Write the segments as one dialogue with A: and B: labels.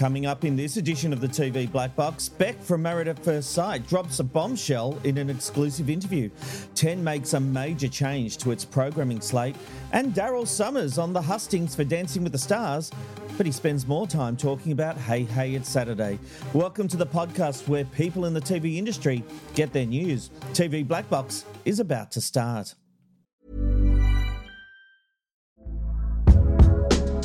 A: Coming up in this edition of the TV Black Box, Beck from Married at First Sight drops a bombshell in an exclusive interview. 10 makes a major change to its programming slate, and Daryl Somers on the hustings for Dancing with the Stars, but he spends more time talking about Hey Hey It's Saturday. Welcome to the podcast where people in the TV industry get their news. TV Black Box is about to start.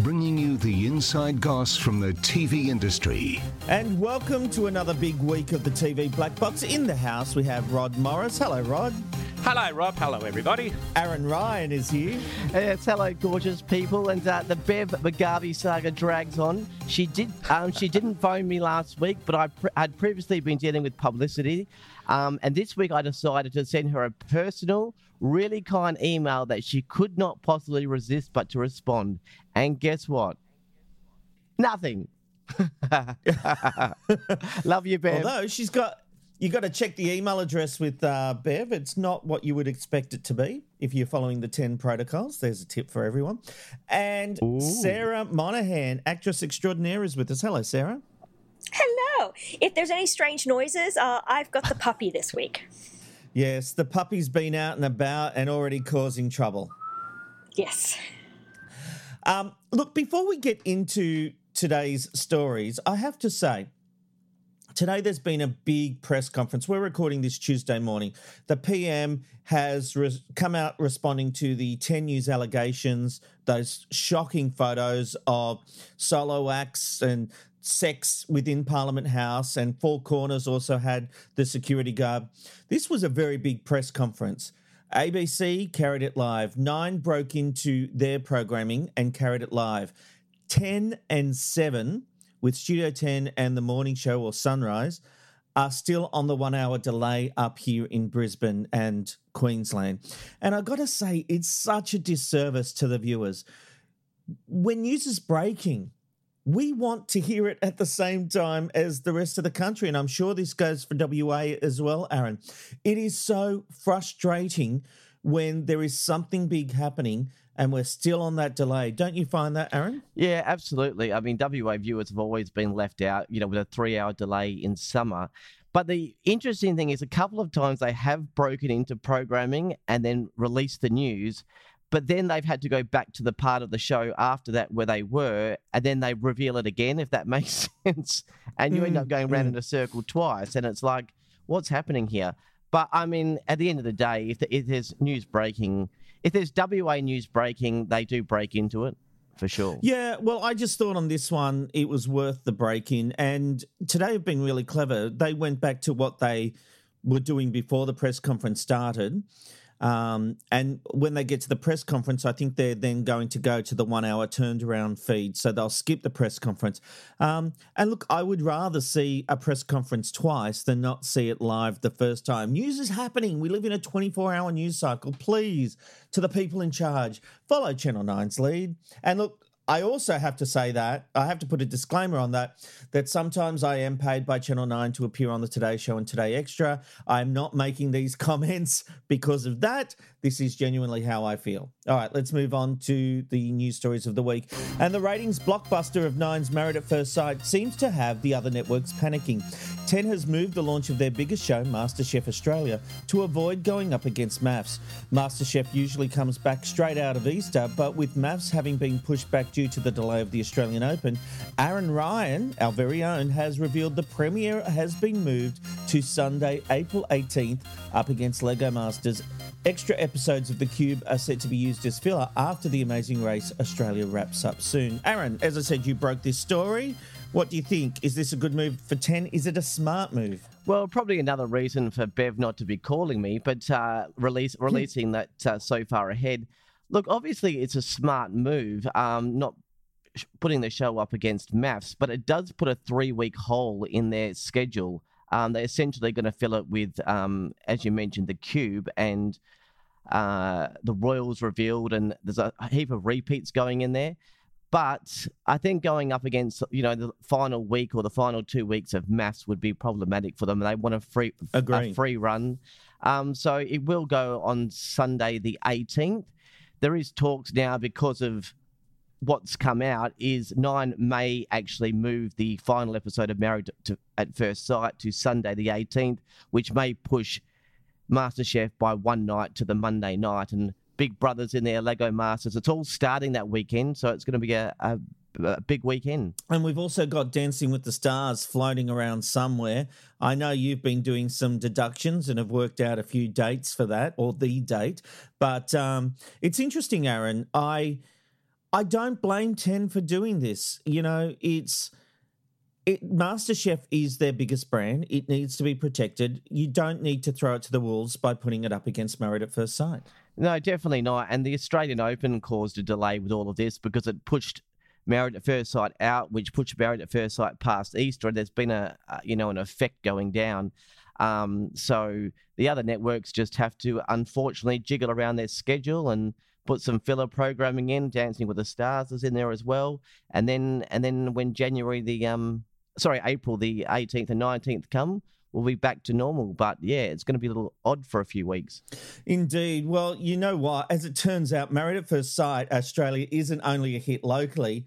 B: bringing you the inside goss from the TV industry.
A: And welcome to another big week of the TV Black Box. In the house, we have Rod Morris. Hello, Rod.
C: Hello, Rob. Hello, everybody.
A: Aaron Ryan is here.
D: Yes, hello, gorgeous people. And uh, the Bev McGarvey saga drags on. She did. Um, she didn't phone me last week, but I pre- had previously been dealing with publicity. Um, and this week, I decided to send her a personal, really kind email that she could not possibly resist but to respond. And guess what? Nothing. Love you, Bev.
A: Although she's got, you got to check the email address with uh, Bev. It's not what you would expect it to be if you're following the 10 protocols. There's a tip for everyone. And Sarah Monahan, actress extraordinaire, is with us. Hello, Sarah.
E: Hello. If there's any strange noises, uh, I've got the puppy this week.
A: Yes, the puppy's been out and about and already causing trouble.
E: Yes.
A: Um, look, before we get into today's stories, I have to say, today there's been a big press conference. We're recording this Tuesday morning. The PM has res- come out responding to the 10 News allegations, those shocking photos of solo acts and sex within Parliament House, and Four Corners also had the security guard. This was a very big press conference. ABC carried it live. Nine broke into their programming and carried it live. 10 and 7 with Studio 10 and the morning show or Sunrise are still on the one hour delay up here in Brisbane and Queensland. And I got to say, it's such a disservice to the viewers. When news is breaking, we want to hear it at the same time as the rest of the country. And I'm sure this goes for WA as well, Aaron. It is so frustrating when there is something big happening and we're still on that delay. Don't you find that, Aaron?
D: Yeah, absolutely. I mean, WA viewers have always been left out, you know, with a three hour delay in summer. But the interesting thing is, a couple of times they have broken into programming and then released the news, but then they've had to go back to the part of the show after that where they were, and then they reveal it again, if that makes sense. And you end up mm, going around in a circle twice, and it's like, what's happening here? But I mean, at the end of the day, if, the, if there's news breaking, if there's WA news breaking, they do break into it for sure.
A: Yeah, well, I just thought on this one it was worth the break in. And today have been really clever. They went back to what they were doing before the press conference started. Um, and when they get to the press conference, I think they're then going to go to the one hour turned around feed. So they'll skip the press conference. Um, and look, I would rather see a press conference twice than not see it live the first time. News is happening. We live in a 24 hour news cycle. Please, to the people in charge, follow Channel 9's lead. And look, I also have to say that I have to put a disclaimer on that that sometimes I am paid by Channel 9 to appear on the Today Show and Today Extra. I'm not making these comments because of that. This is genuinely how I feel. All right, let's move on to the news stories of the week. And the ratings blockbuster of Nine's Married at First Sight seems to have the other networks panicking. 10 has moved the launch of their biggest show, MasterChef Australia, to avoid going up against MAFS. MasterChef usually comes back straight out of Easter, but with MAFS having been pushed back due to the delay of the Australian Open, Aaron Ryan, our very own, has revealed the premiere has been moved to Sunday, April 18th, up against Lego Masters. Extra episodes of The Cube are set to be used as filler after the Amazing Race Australia wraps up soon. Aaron, as I said, you broke this story. What do you think? Is this a good move for 10? Is it a smart move?
D: Well, probably another reason for Bev not to be calling me, but uh, release releasing that uh, so far ahead. Look, obviously it's a smart move, um, not putting the show up against MAFS, but it does put a three week hole in their schedule. Um, they're essentially going to fill it with, um, as you mentioned, the Cube and uh, the Royals revealed, and there's a heap of repeats going in there. But I think going up against, you know, the final week or the final two weeks of MAFS would be problematic for them. They want a free,
A: Agree.
D: a free run. Um, so it will go on Sunday the 18th. There is talks now because of what's come out is Nine may actually move the final episode of Married to, at First Sight to Sunday the 18th, which may push MasterChef by one night to the Monday night. And Big Brothers in there, Lego Masters, it's all starting that weekend. So it's going to be a, a, a big weekend.
A: And we've also got Dancing with the Stars floating around somewhere. I know you've been doing some deductions and have worked out a few dates for that, or the date. But um, it's interesting, Aaron. I I don't blame Ten for doing this. You know, it's it, MasterChef is their biggest brand. It needs to be protected. You don't need to throw it to the wolves by putting it up against Married at First Sight.
D: No, definitely not. And the Australian Open caused a delay with all of this because it pushed Married at First Sight out, which pushed Married at First Sight past Easter. And there's been a, you know an effect going down. Um, so the other networks just have to unfortunately jiggle around their schedule and put some filler programming in. Dancing with the Stars is in there as well. And then and then when January the um sorry April the 18th and 19th come, we'll be back to normal. But yeah, it's going to be a little odd for a few weeks.
A: Indeed. Well, you know what? As it turns out, Married at First Sight Australia isn't only a hit locally.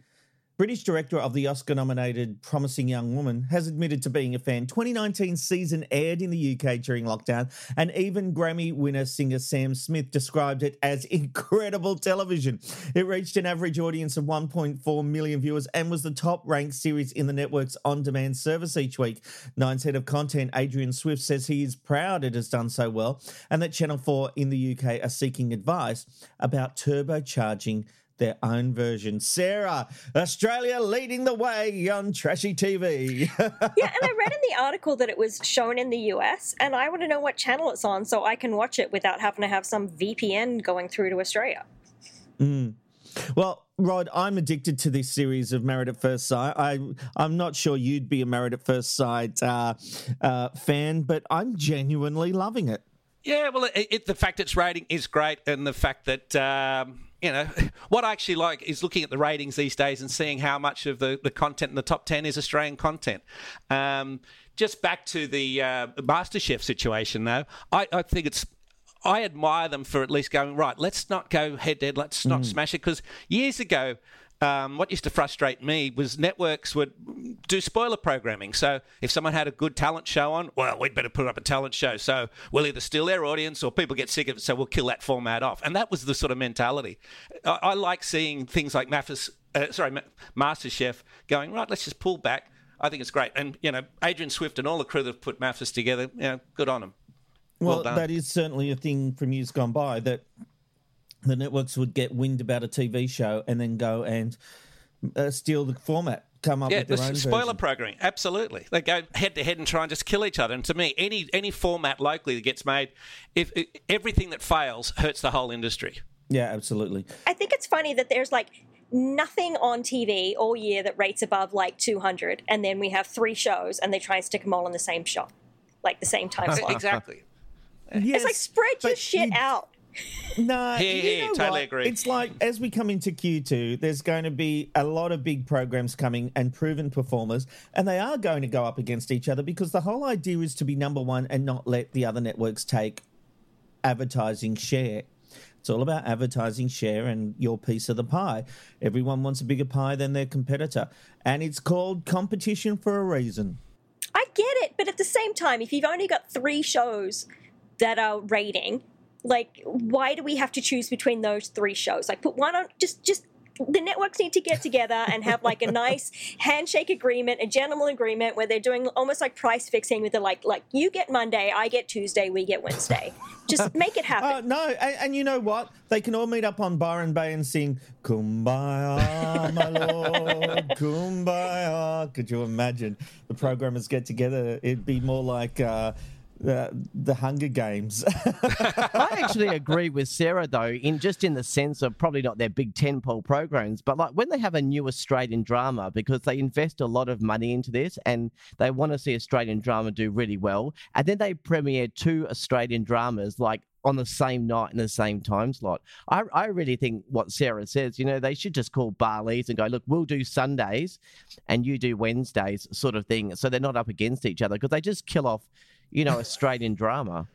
A: British director of the Oscar nominated Promising Young Woman has admitted to being a fan. 2019 season aired in the UK during lockdown, and even Grammy winner singer Sam Smith described it as incredible television. It reached an average audience of 1.4 million viewers and was the top ranked series in the network's on demand service each week. Nine's head of content, Adrian Swift, says he is proud it has done so well and that Channel 4 in the UK are seeking advice about turbocharging their own version. Sarah, Australia leading the way on trashy TV.
E: yeah, and I read in the article that it was shown in the US, and I want to know what channel it's on so I can watch it without having to have some VPN going through to Australia.
A: Mm. Well, Rod, I'm addicted to this series of Married at First Sight. I, I'm not sure you'd be a Married at First Sight uh, uh, fan, but I'm genuinely loving it.
C: Yeah, well, it, it, the fact its rating is great, and the fact that um, you know what I actually like is looking at the ratings these days and seeing how much of the, the content in the top ten is Australian content. Um, just back to the uh, MasterChef situation, though, I, I think it's I admire them for at least going right. Let's not go head to head. Let's not smash it because years ago. Um, what used to frustrate me was networks would do spoiler programming. So if someone had a good talent show on, well, we'd better put up a talent show. So we'll either steal their audience or people get sick of it. So we'll kill that format off. And that was the sort of mentality. I, I like seeing things like Mathis, uh, sorry, Ma- MasterChef going right. Let's just pull back. I think it's great. And you know, Adrian Swift and all the crew that have put Mathis together, you know, good on them.
A: Well,
C: Well
A: that is certainly a thing from years gone by that the networks would get wind about a TV show and then go and uh, steal the format, come up
C: Yeah,
A: with
C: the
A: their own
C: spoiler
A: version.
C: programming, absolutely. They go head to head and try and just kill each other. And to me, any any format locally that gets made, if, if everything that fails hurts the whole industry.
A: Yeah, absolutely.
E: I think it's funny that there's like nothing on TV all year that rates above like 200, and then we have three shows and they try and stick them all in the same shot, like the same time slot.
C: exactly.
A: Yes,
E: It's like spread your shit
A: you-
E: out.
A: No,
C: Here,
A: you
C: here,
A: know
C: totally
A: what?
C: agree.
A: It's like as we come into Q2, there's going to be a lot of big programs coming and proven performers, and they are going to go up against each other because the whole idea is to be number one and not let the other networks take advertising share. It's all about advertising share and your piece of the pie. Everyone wants a bigger pie than their competitor, and it's called competition for a reason.
E: I get it, but at the same time, if you've only got three shows that are rating, like why do we have to choose between those three shows? Like put one on just just the networks need to get together and have like a nice handshake agreement, a gentleman agreement where they're doing almost like price fixing with the like like you get Monday, I get Tuesday, we get Wednesday. Just make it happen.
A: Oh no, and, and you know what? They can all meet up on Byron Bay and sing "Kumbaya, my lord, Kumbaya." Could you imagine the programmers get together? It'd be more like uh, the the Hunger Games.
D: I actually agree with Sarah though, in just in the sense of probably not their big tentpole programs, but like when they have a new Australian drama because they invest a lot of money into this and they want to see Australian drama do really well, and then they premiere two Australian dramas like on the same night in the same time slot. I, I really think what Sarah says, you know, they should just call Barley's and go, look, we'll do Sundays and you do Wednesdays, sort of thing. So they're not up against each other because they just kill off, you know, Australian drama.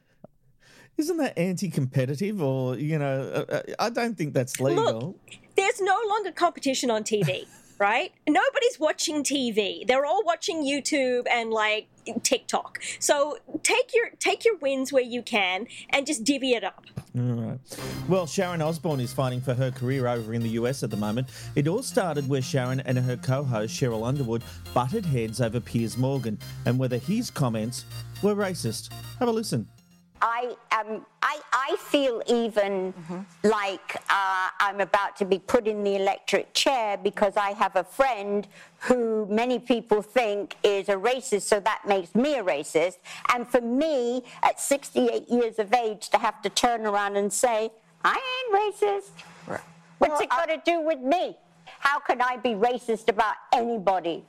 A: Isn't that anti-competitive, or you know? Uh, uh, I don't think that's legal.
E: There's no longer competition on TV, right? Nobody's watching TV. They're all watching YouTube and like TikTok. So take your take your wins where you can and just divvy it up.
A: All right. Well, Sharon Osbourne is fighting for her career over in the US at the moment. It all started where Sharon and her co host, Sheryl Underwood, butted heads over Piers Morgan and whether his comments were racist. Have a listen.
F: I um I I feel even like uh, I'm about to be put in the electric chair because I have a friend who many people think is a racist, so that makes me a racist. And for me, at 68 years of age, to have to turn around and say I ain't racist. What's it got to do with me? How can I be racist about anybody?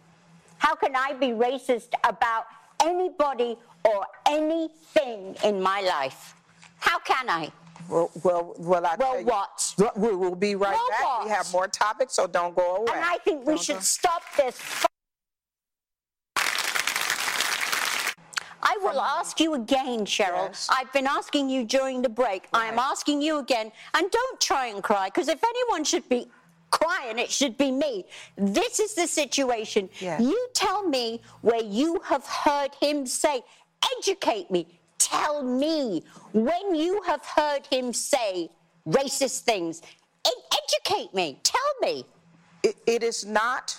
F: How can I be racist about anybody or anything in my life? How can I?
G: Well, well, well, I
F: Well,
G: tell you-
F: what?
G: We will be right
F: Well,
G: back. We have more topics, so don't go away.
F: And I think we
G: Don't
F: should
G: go-
F: stop this. I will ask you again, Sheryl.
G: Yes.
F: I've been asking you during the break. I am asking you again. And don't try and cry, because if anyone should be crying, it should be me. This is the situation.
G: Yes.
F: You tell me where you have heard him say, educate me. Tell me when you have heard him say racist things. Educate me. Tell me.
G: it, it is not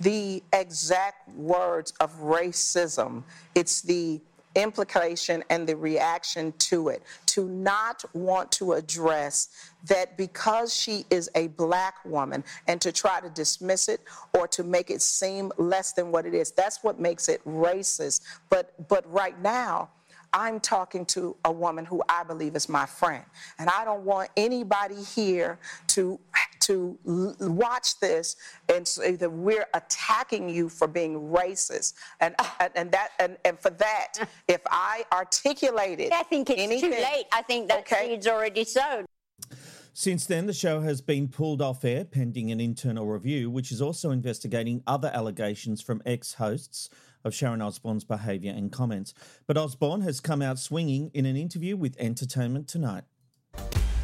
G: the exact words of racism, it's the implication and the reaction to it. To not want to address that because she is a black woman and to try to dismiss it or to make it seem less than what it is. That's what makes it racist. But but right now, I'm talking to a woman who I believe is my friend, and I don't want anybody here to to l- watch this and say that we're attacking you for being racist. And and, and that and, and for that, if I articulated,
F: I think it's
G: anything,
F: too late. I think that
G: Okay.
F: seed's already sown.
A: Since then, the show has been pulled off air pending an internal review, which is also investigating other allegations from ex hosts of Sharon Osbourne's behaviour and comments. But Osbourne has come out swinging in an interview with Entertainment Tonight.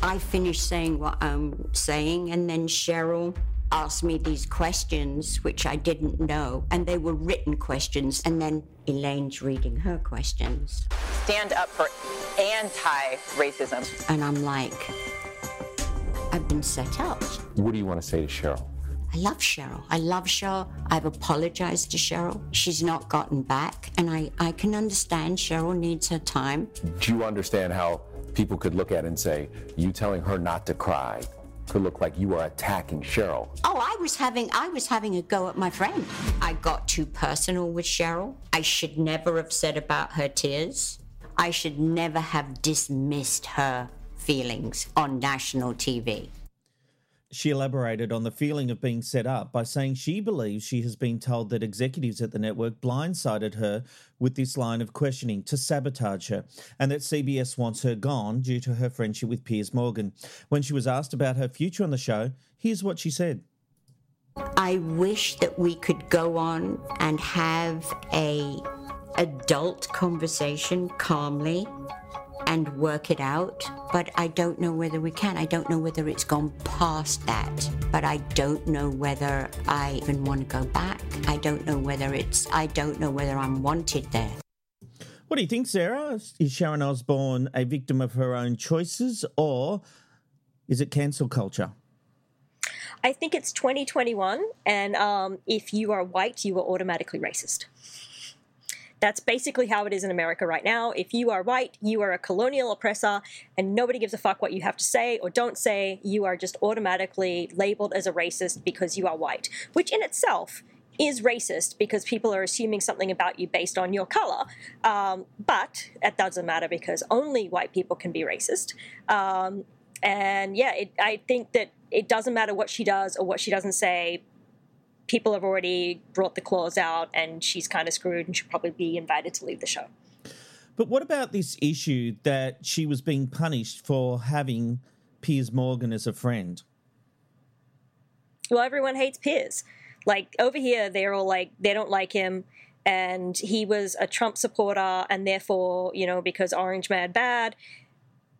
F: I finished saying what I'm saying, and then Sheryl asked me these questions, which I didn't know, and they were written questions, and then Elaine's reading her questions.
H: stand up for anti-racism.
F: And I'm like, I've been set up.
I: What do you want to say to Sheryl?
F: I love Sheryl. I love Sheryl. I've apologized to Sheryl. She's not gotten back, and I, I can understand Sheryl needs her time.
I: Do you understand how people could look at it and say, you telling her not to cry could look like you are attacking Sheryl?
F: Oh, I was having I was having a go at my friend. I got too personal with Sheryl. I should never have said about her tears. I should never have dismissed her feelings on national TV.
A: She elaborated on the feeling of being set up by saying she believes she has been told that executives at the network blindsided her with this line of questioning to sabotage her, and that CBS wants her gone due to her friendship with Piers Morgan. When she was asked about her future on the show, here's what she said.
F: I wish that we could go on and have a adult conversation calmly and work it out, but I don't know whether we can. I don't know whether it's gone past that, but I don't know whether I even want to go back. I don't know whether it's, I don't know whether I'm wanted there.
A: What do you think, Sarah? Is Sharon Osbourne a victim of her own choices or is it cancel culture?
E: I think it's 2021, and um, if you are white, you are automatically racist. That's basically how it is in America right now. If you are white, you are a colonial oppressor, and nobody gives a fuck what you have to say or don't say. You are just automatically labeled as a racist because you are white, which in itself is racist because people are assuming something about you based on your color. Um, but that doesn't matter because only white people can be racist. Um, and yeah, it, I think that it doesn't matter what she does or what she doesn't say. People have already brought the claws out, and she's kind of screwed, and she'll probably be invited to leave the show.
A: But what about this issue that she was being punished for having Piers Morgan as a friend?
E: Well, everyone hates Piers. Like over here, they're all like they don't like him, and he was a Trump supporter, and therefore, you know, because Orange Mad Bad,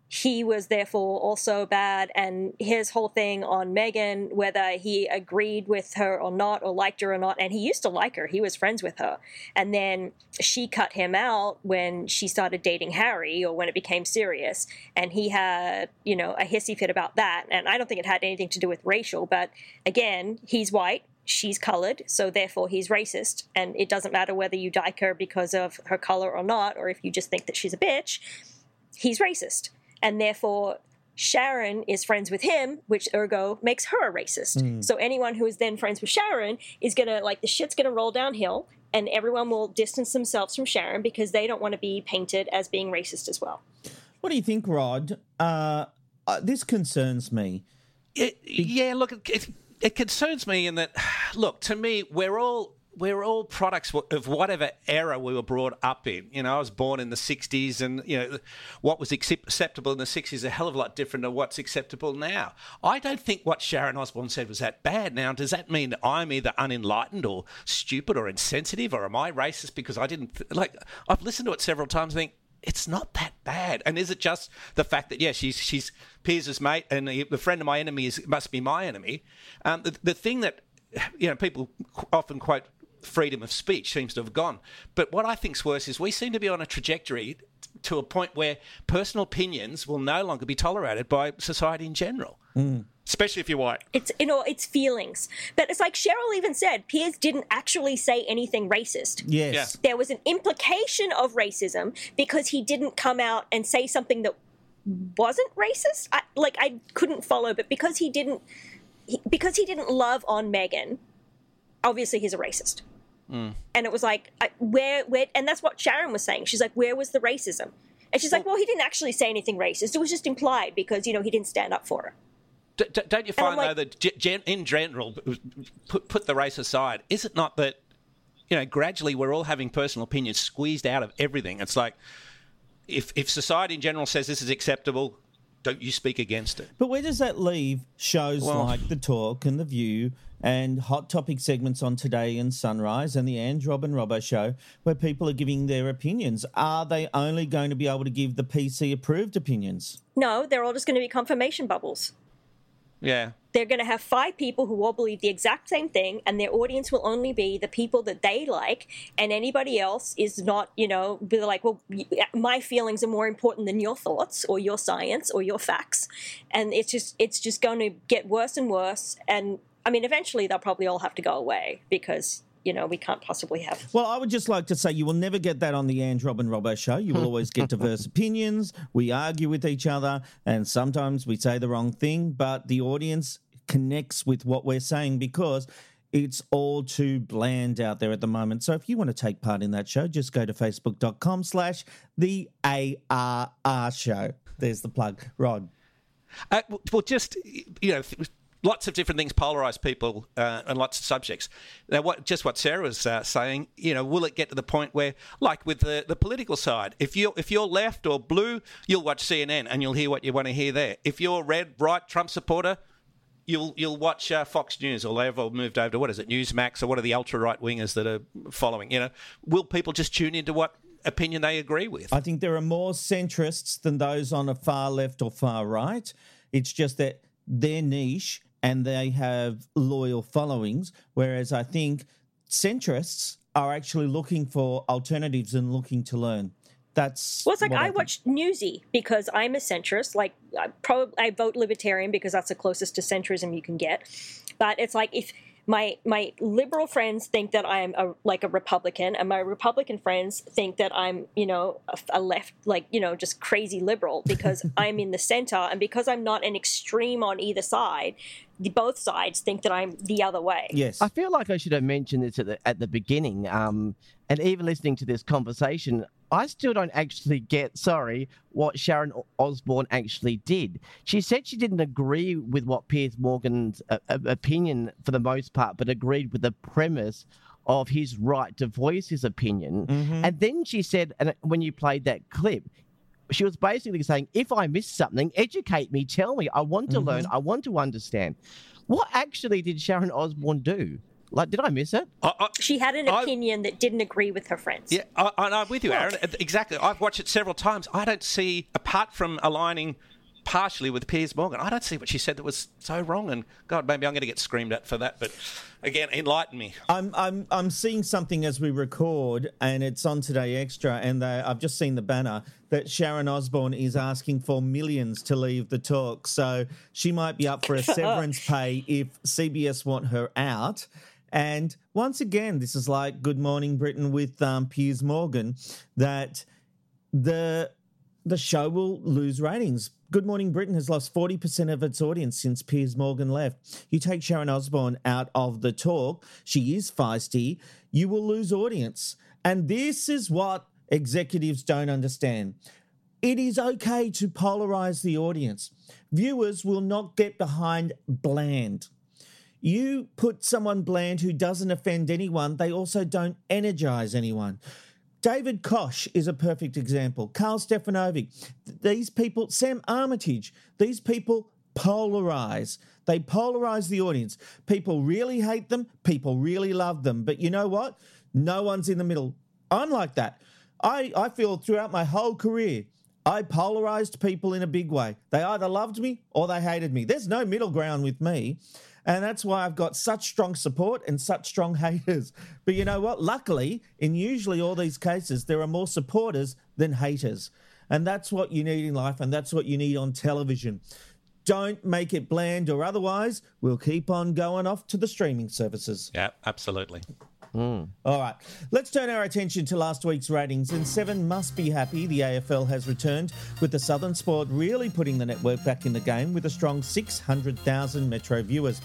E: he was therefore also bad. And his whole thing on Meghan, whether he agreed with her or not, or liked her or not, and he used to like her, he was friends with her. And then she cut him out when she started dating Harry or when it became serious. And he had, you know, a hissy fit about that. And I don't think it had anything to do with racial, but again, he's white. She's colored, so therefore he's racist. And it doesn't matter whether you like her because of her color or not, or if you just think that she's a bitch, he's racist and therefore Sharon is friends with him, which ergo makes her a racist.
J: Mm.
E: So anyone who is then friends with Sharon is gonna like the shit's gonna roll downhill, and everyone will distance themselves from Sharon because they don't want to be painted as being racist as well.
A: What do you think, Rod? Uh, uh, this concerns me.
C: It, yeah, look, it, it concerns me in that, look, to me, we're all we're all products of whatever era we were brought up in. You know, I was born in the '60s, and you know, what was acceptable in the '60s is a hell of a lot different to what's acceptable now. I don't think what Sharon Osbourne said was that bad. Now, does that mean I'm either unenlightened or stupid or insensitive, or am I racist because I didn't like? I've listened to it several times and think it's not that bad. And is it just the fact that yeah, she's she's Piers' mate, and the, the friend of my enemy is must be my enemy? Um, the, the thing that you know people often quote freedom of speech seems to have gone. But what I think's worse is we seem to be on a trajectory to a point where personal opinions will no longer be tolerated by society in general, mm. especially if you're white.
E: It's you know it's feelings, but it's like Sheryl even said. Piers didn't actually say anything racist.
A: Yes. Yeah.
E: there was an implication of racism because he didn't come out and say something that wasn't racist. I, like I couldn't follow, but because he didn't, he, because he didn't love on Meghan, obviously he's a racist.
C: Mm.
E: And it was like, I, where, where, and that's what Sharon was saying. She's like, where was the racism? And she's like, well, he didn't actually say anything racist. It was just implied because you know he didn't stand up for her.
C: D- d- don't you find
E: like-
C: though that ge- gen- in general, put put the race aside, is it not that you know gradually we're all having personal opinions squeezed out of everything? It's like if if society in general says this is acceptable, don't you speak against it?
A: But where does that leave shows
C: Well-
A: like The Talk and The View and hot topic segments on Today and Sunrise and the Ange Rob and Robbo show where people are giving their opinions? Are they only going to be able to give the PC approved opinions?
E: No, they're all just going to be confirmation bubbles.
C: Yeah.
E: They're going to have five people who all believe the exact same thing, and their audience will only be the people that they like, and anybody else is not, you know, be like, well, my feelings are more important than your thoughts or your science or your facts, and it's just, it's just going to get worse and worse. And I mean, eventually they'll probably all have to go away because you know we can't possibly have
A: Well, I would just like to say you will never get that on the Ange Rob and Robbo show. You will always get diverse opinions. We argue with each other, and sometimes we say the wrong thing, but the audience connects with what we're saying because it's all too bland out there at the moment. So if you want to take part in that show, just go to facebook.com slash the ARR show. There's the plug. Rod.
C: Uh, well, just you know, lots of different things polarize people uh, and lots of subjects. Now, what just what Sarah was uh, saying, you know, will it get to the point where, like with the, the political side, if you if you're left or blue, you'll watch CNN and you'll hear what you want to hear there. If you're red, right, Trump supporter, you'll you'll watch uh, Fox News or they've all moved over to what is it, Newsmax or what are the ultra right wingers that are following? You know, will people just tune into what opinion they agree with?
A: I think there are more centrists than those on a far left or far right. It's just that their niche and they have loyal followings, whereas I think centrists are actually looking for alternatives and looking to learn. That's
E: Well, it's like I,
A: think.
E: watch Newsy because I'm a centrist. Like, I probably I vote libertarian because that's the closest to centrism you can get. But it's like if my my liberal friends think that I'm a, like a Republican, and my Republican friends think that I'm you know a, a left like you know just crazy liberal because I'm in the center, and because I'm not an extreme on either side. The, both sides think that I'm the other way.
A: Yes.
D: I feel like I should have mentioned this at the, at the beginning. Um, and even listening to this conversation, I still don't actually get, sorry, what Sharon O- Osbourne actually did. She said she didn't agree with what Piers Morgan's uh, uh, opinion for the most part, but agreed with the premise of his right to voice his opinion. And then she said, and when you played that clip, she was basically saying, if I miss something, educate me, tell me. I want to learn, I want to understand. What actually did Sharon Osbourne do? Like, did I miss it?
E: She had an
C: I-
E: opinion that didn't agree with her friends.
C: Yeah, I, I- I'm with you, Aaron. Exactly. I've watched it several times. I don't see, apart from aligning partially with Piers Morgan, I don't see what she said that was so wrong. And God, maybe I'm going to get screamed at for that. But again, enlighten me.
A: I'm I'm I'm seeing something as we record, and it's on Today Extra, and they, I've just seen the banner that Sharon Osbourne is asking for millions to leave the talk, so she might be up for a severance pay if CBS want her out. And once again, this is like Good Morning Britain with um, Piers Morgan, that the the show will lose ratings. Good Morning Britain has lost 40% of its audience since Piers Morgan left. You take Sharon Osbourne out of the talk, she is feisty, you will lose audience. And this is what executives don't understand. It is okay to polarize the audience. Viewers will not get behind bland. You put someone bland who doesn't offend anyone, they also don't energize anyone. David Koch is a perfect example. Karl Stefanovic, these people, Sam Armytage, these people polarize. They polarize the audience. People really hate them, people really love them. But you know what? No one's in the middle. I'm like that. I, I feel throughout my whole career, I polarized people in a big way. They either loved me or they hated me. There's no middle ground with me. And that's why I've got such strong support and such strong haters. But you know what? Luckily, in usually all these cases, there are more supporters than haters. And that's what you need in life, and that's what you need on television. Don't make it bland, or otherwise, we'll keep on going off to the streaming services.
C: Yeah, absolutely. Mm.
A: All right, let's turn our attention to last week's ratings. And Seven must be happy the AFL has returned, with the Southern Sport really putting the network back in the game with a strong 600,000 Metro viewers.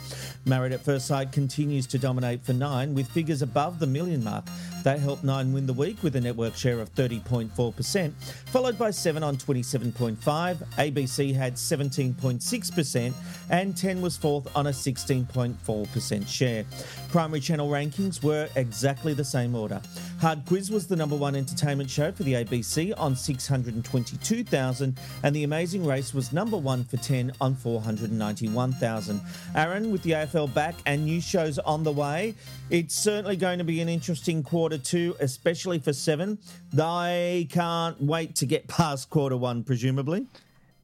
A: Married at First Sight continues to dominate for Nine, with figures above the million mark. They helped Nine win the week with a network share of 30.4%, followed by Seven on 27.5. ABC had 17.6%, and 10 was fourth on a 16.4% share. Primary channel rankings were exactly the same order. Hard Quiz was the number one entertainment show for the ABC on 622,000, and The Amazing Race was number one for 10 on 491,000. Aaron, with the AFL back and new shows on the way, it's certainly going to be an interesting quarter two, especially for Seven. They can't wait to get past quarter one, presumably.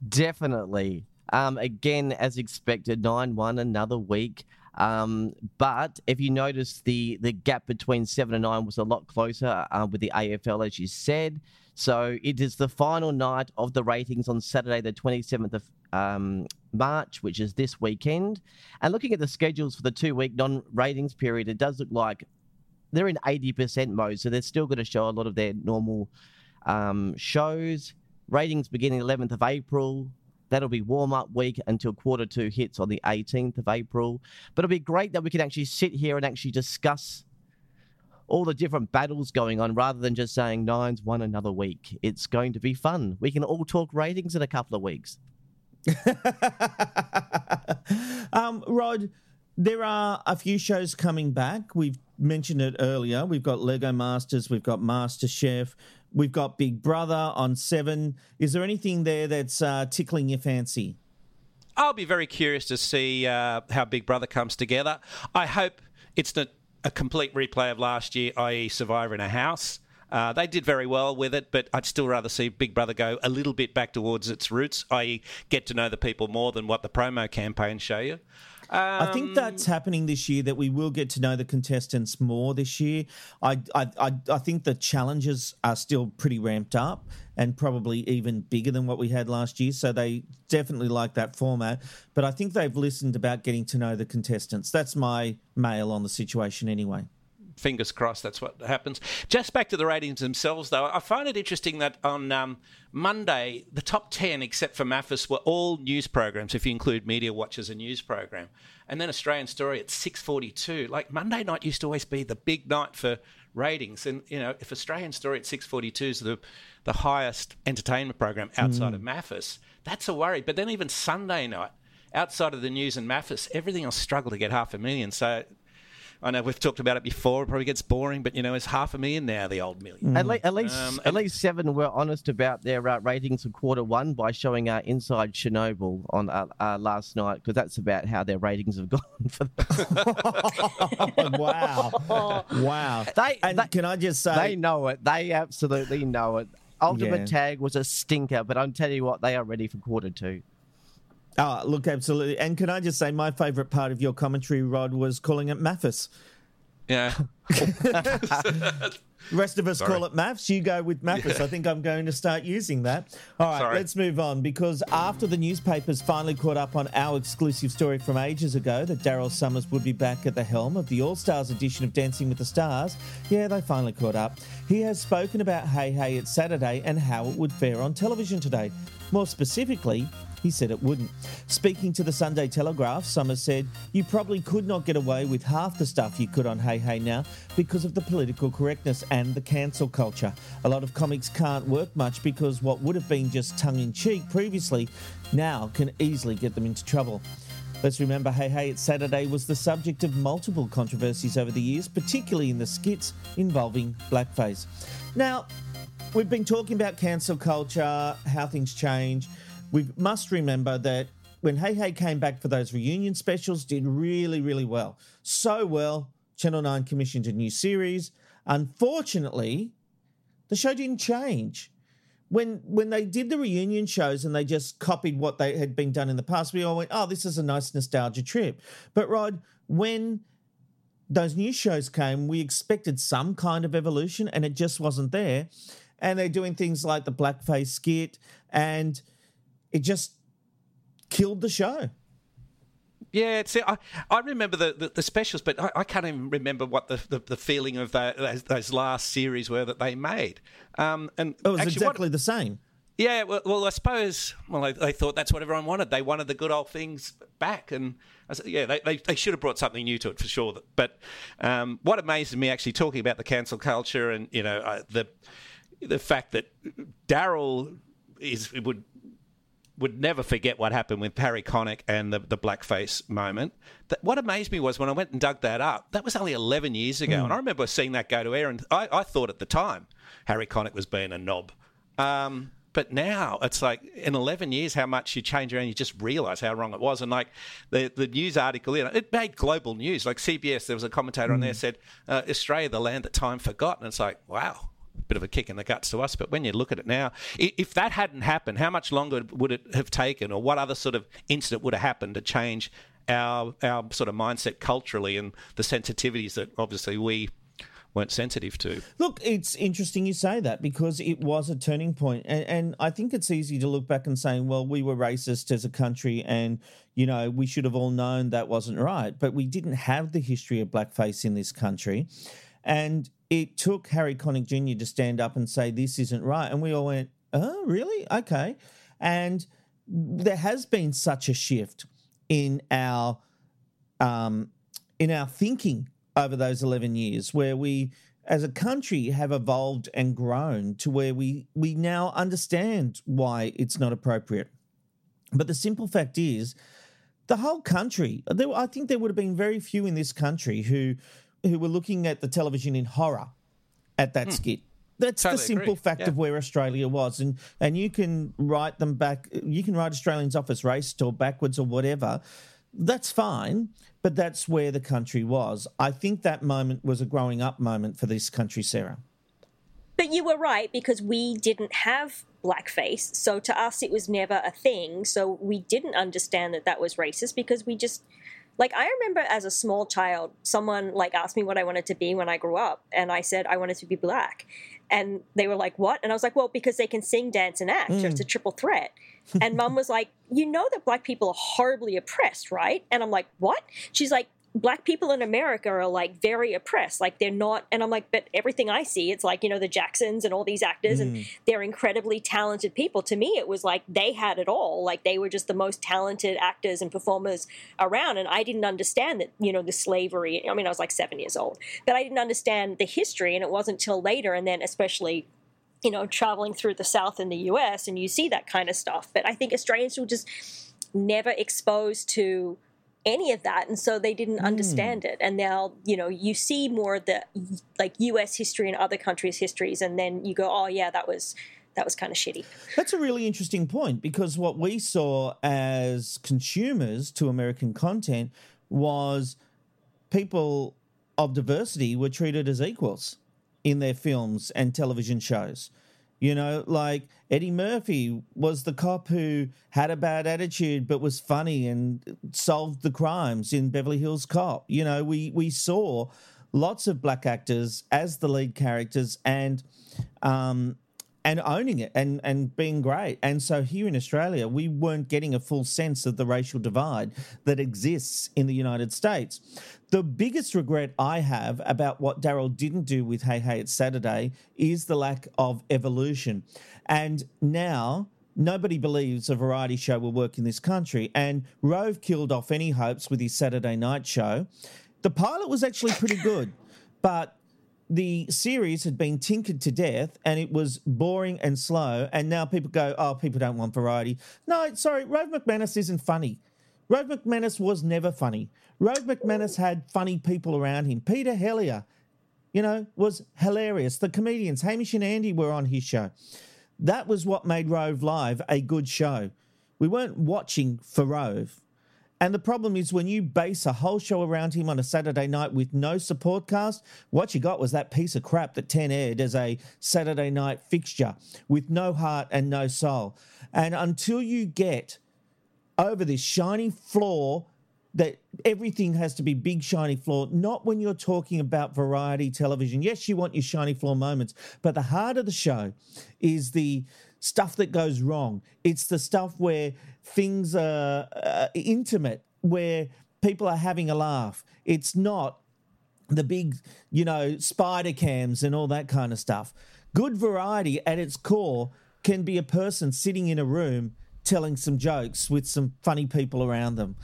D: Definitely. Um, again, as expected, 9 1 another week. Um, but if you notice, the, the gap between 7 and 9 was a lot closer uh, with the AFL, as you said. So it is the final night of the ratings on Saturday, the 27th of um, March, which is this weekend. And looking at the schedules for the two week non ratings period, it does look like they're in 80% mode. So they're still going to show a lot of their normal um, shows. Ratings beginning 11th of April. That'll be warm up week until quarter two hits on the 18th of April. But it'll be great that we can actually sit here and actually discuss all the different battles going on rather than just saying nines won another week. It's going to be fun. We can all talk ratings in a couple of weeks.
A: um, Rod, there are a few shows coming back. We've mentioned it earlier. We've got Lego Masters, we've got Master Chef, we've got Big Brother on Seven. Is there anything there that's uh, tickling your fancy?
C: I'll be very curious to see uh, how Big Brother comes together. I hope it's not a complete replay of last year, i.e., Survivor in a House. Uh, they did very well with it, but I'd still rather see Big Brother go a little bit back towards its roots, i.e., get to know the people more than what the promo campaigns show you.
A: I
C: Um,
A: think that's happening this year. That we will get to know the contestants more this year. I, I, I, I think the challenges are still pretty ramped up and probably even bigger than what we had last year. So they definitely like that format. But I think they've listened about getting to know the contestants. That's my mail on the situation, anyway.
C: Fingers crossed that's what happens. Just back to the ratings themselves, though, I find it interesting that on um, Monday, the top 10, except for Mathis, were all news programs, if you include Media Watch as a news program. And then Australian Story at 6.42. Like, Monday night used to always be the big night for ratings. And, you know, if Australian Story at 6.42 is the, the highest entertainment program outside
A: Mm.
C: of Mathis, that's a worry. But then even Sunday night, outside of the news and Mathis, everything else struggled to get half a million. So I know we've talked about it before. It probably gets boring, but you know, it's half a million now. The old million.
D: At, le- at least,
C: Um,
D: at least seven were honest about their uh, ratings for quarter one by showing uh, Inside Chernobyl on uh, uh, last night because that's about how their ratings have gone for them.
A: wow, wow.
D: They,
A: and can I just say
D: they know it. They absolutely know it. Ultimate
A: Yeah.
D: Tag was a stinker, but I'm telling you what, they are ready for quarter two.
A: Oh, look, absolutely. And can I just say, my favourite part of your commentary, Rod, was calling it Mathis.
C: Yeah.
A: Rest of us
C: Sorry.
A: call it MAFS. You go with Mathis. I think I'm going to start using that. All right,
C: Sorry.
A: let's move on because after the newspapers finally caught up on our exclusive story from ages ago that Daryl Somers would be back at the helm of the All Stars edition of Dancing with the Stars, yeah, they finally caught up. He has spoken about Hey Hey It's Saturday and how it would fare on television today. More specifically, he said it wouldn't. Speaking to the Sunday Telegraph, Somers said, You probably could not get away with half the stuff you could on Hey Hey now because of the political correctness and the cancel culture. A lot of comics can't work much because what would have been just tongue in cheek previously now can easily get them into trouble. Let's remember Hey Hey It's Saturday was the subject of multiple controversies over the years, particularly in the skits involving blackface. Now, we've been talking about cancel culture, how things change. We must remember that when Hey Hey came back for those reunion specials, did really, really well. So well, Channel 9 commissioned a new series. Unfortunately, the show didn't change. When when they did the reunion shows and they just copied what they had been done in the past, we all went, "Oh, this is a nice nostalgia trip." But Rod, when those new shows came, we expected some kind of evolution, and it just wasn't there. And they're doing things like the blackface skit, and it just killed the show.
C: Yeah, it's, I, I remember the, the, the specials, but I, I can't even remember what the, the, the feeling of that, those, those last series were that they made. Um, and
A: It was
C: actually,
A: exactly
C: what,
A: the same.
C: yeah, well, well, I suppose, well, they, they thought that's what everyone wanted. They wanted the good old things back, and I said, yeah, they, they, they should have brought something new to it for sure. But um, what amazes me actually talking about the cancel culture and you know uh, the the fact that Daryl is would would never forget what happened with Harry Connick and the, the blackface moment. That, what amazed me was when I went and dug that up, that was only 11 years ago.
A: Mm.
C: And I remember seeing that go to air, and I, I thought at the time Harry Connick was being a knob. Um, but now it's like in 11 years, how much you change around, you just realize how wrong it was. And like the, the news article, you know, it made global news. Like CBS, there was a commentator on there said, uh, Australia, the land that time forgot. And it's like, wow, bit of a kick in the guts to us. But when you look at it now, if that hadn't happened, how much longer would it have taken, or what other sort of incident would have happened to change our our sort of mindset culturally and the sensitivities that obviously we weren't sensitive to?
A: Look, it's interesting you say that because it was a turning point, and, and I think it's easy to look back and saying, "Well, we were racist as a country, and you know we should have all known that wasn't right." But we didn't have the history of blackface in this country, and it took Harry Connick Jr. to stand up and say this isn't right, and we all went, "Oh, really? Okay." And there has been such a shift in our um, in our thinking over those 11 years where we as a country have evolved and grown to where we we now understand why it's not appropriate But the simple fact is, the whole country. There, I think there would have been very few in this country who who were looking at the television in horror at that hmm. skit. That's
C: Totally
A: the simple
C: agree,
A: fact
C: yeah.
A: of where Australia was, and and you can write them back. You can write Australians off as racist or backwards or whatever. That's fine, but that's where the country was. I think that moment was a growing up moment for this country, Sarah.
E: But you were right because we didn't have blackface. So to us, it was never a thing. So we didn't understand that that was racist because we just. Like I remember as a small child, someone like asked me what I wanted to be when I grew up, and I said I wanted to be black, and they were like, "What?" And I was like, "Well, because they can sing, dance, and act. It's a mm. triple threat." And Mum was like, "You know that black people are horribly oppressed, right?" And I'm like, "What?" She's like, black people in America are like very oppressed. Like they're not, and I'm like, but everything I see, it's like, you know, the Jacksons and all these actors, and mm. they're incredibly talented people. To me, it was like they had it all. Like they were just the most talented actors and performers around. And I didn't understand that, you know, the slavery. I mean, I was like seven years old, but I didn't understand the history. And it wasn't till later, and then especially you know, traveling through the South in the US and you see that kind of stuff. But I think Australians were just never exposed to any of that. And so they didn't hmm. understand it. And now, you know, you see more of the like US history and other countries' histories, and then you go, oh, yeah, that was. That was kind of shitty.
A: That's a really interesting point because what we saw as consumers to American content was people of diversity were treated as equals in their films and television shows. You know, like Eddie Murphy was the cop who had a bad attitude but was funny and solved the crimes in Beverly Hills Cop. You know, we we saw lots of black actors as the lead characters and um and owning it and and being great. And so here in Australia, we weren't getting a full sense of the racial divide that exists in the United States. The biggest regret I have about what Daryl didn't do with Hey Hey It's Saturday is the lack of evolution. And now nobody believes a variety show will work in this country. And Rove killed off any hopes with his Saturday night show. The pilot was actually pretty good, but the series had been tinkered to death and it was boring and slow. And now people go, oh, people don't want variety. No, sorry, Rove McManus isn't funny. Rove McManus was never funny. Rove McManus had funny people around him. Peter Hellier, you know, was hilarious. The comedians, Hamish and Andy, were on his show. That was what made Rove Live a good show. We weren't watching for Rove. And the problem is when you base a whole show around him on a Saturday night with no support cast, what you got was that piece of crap that 10 aired as a Saturday night fixture with no heart and no soul. And until you get over this shiny floor that everything has to be big shiny floor not when you're talking about variety television yes you want your shiny floor moments but the heart of the show is the stuff that goes wrong it's the stuff where things are uh, intimate where people are having a laugh it's not the big, you know, spider cams and all that kind of stuff. Good variety at its core can be a person sitting in a room telling some jokes with some funny people around them.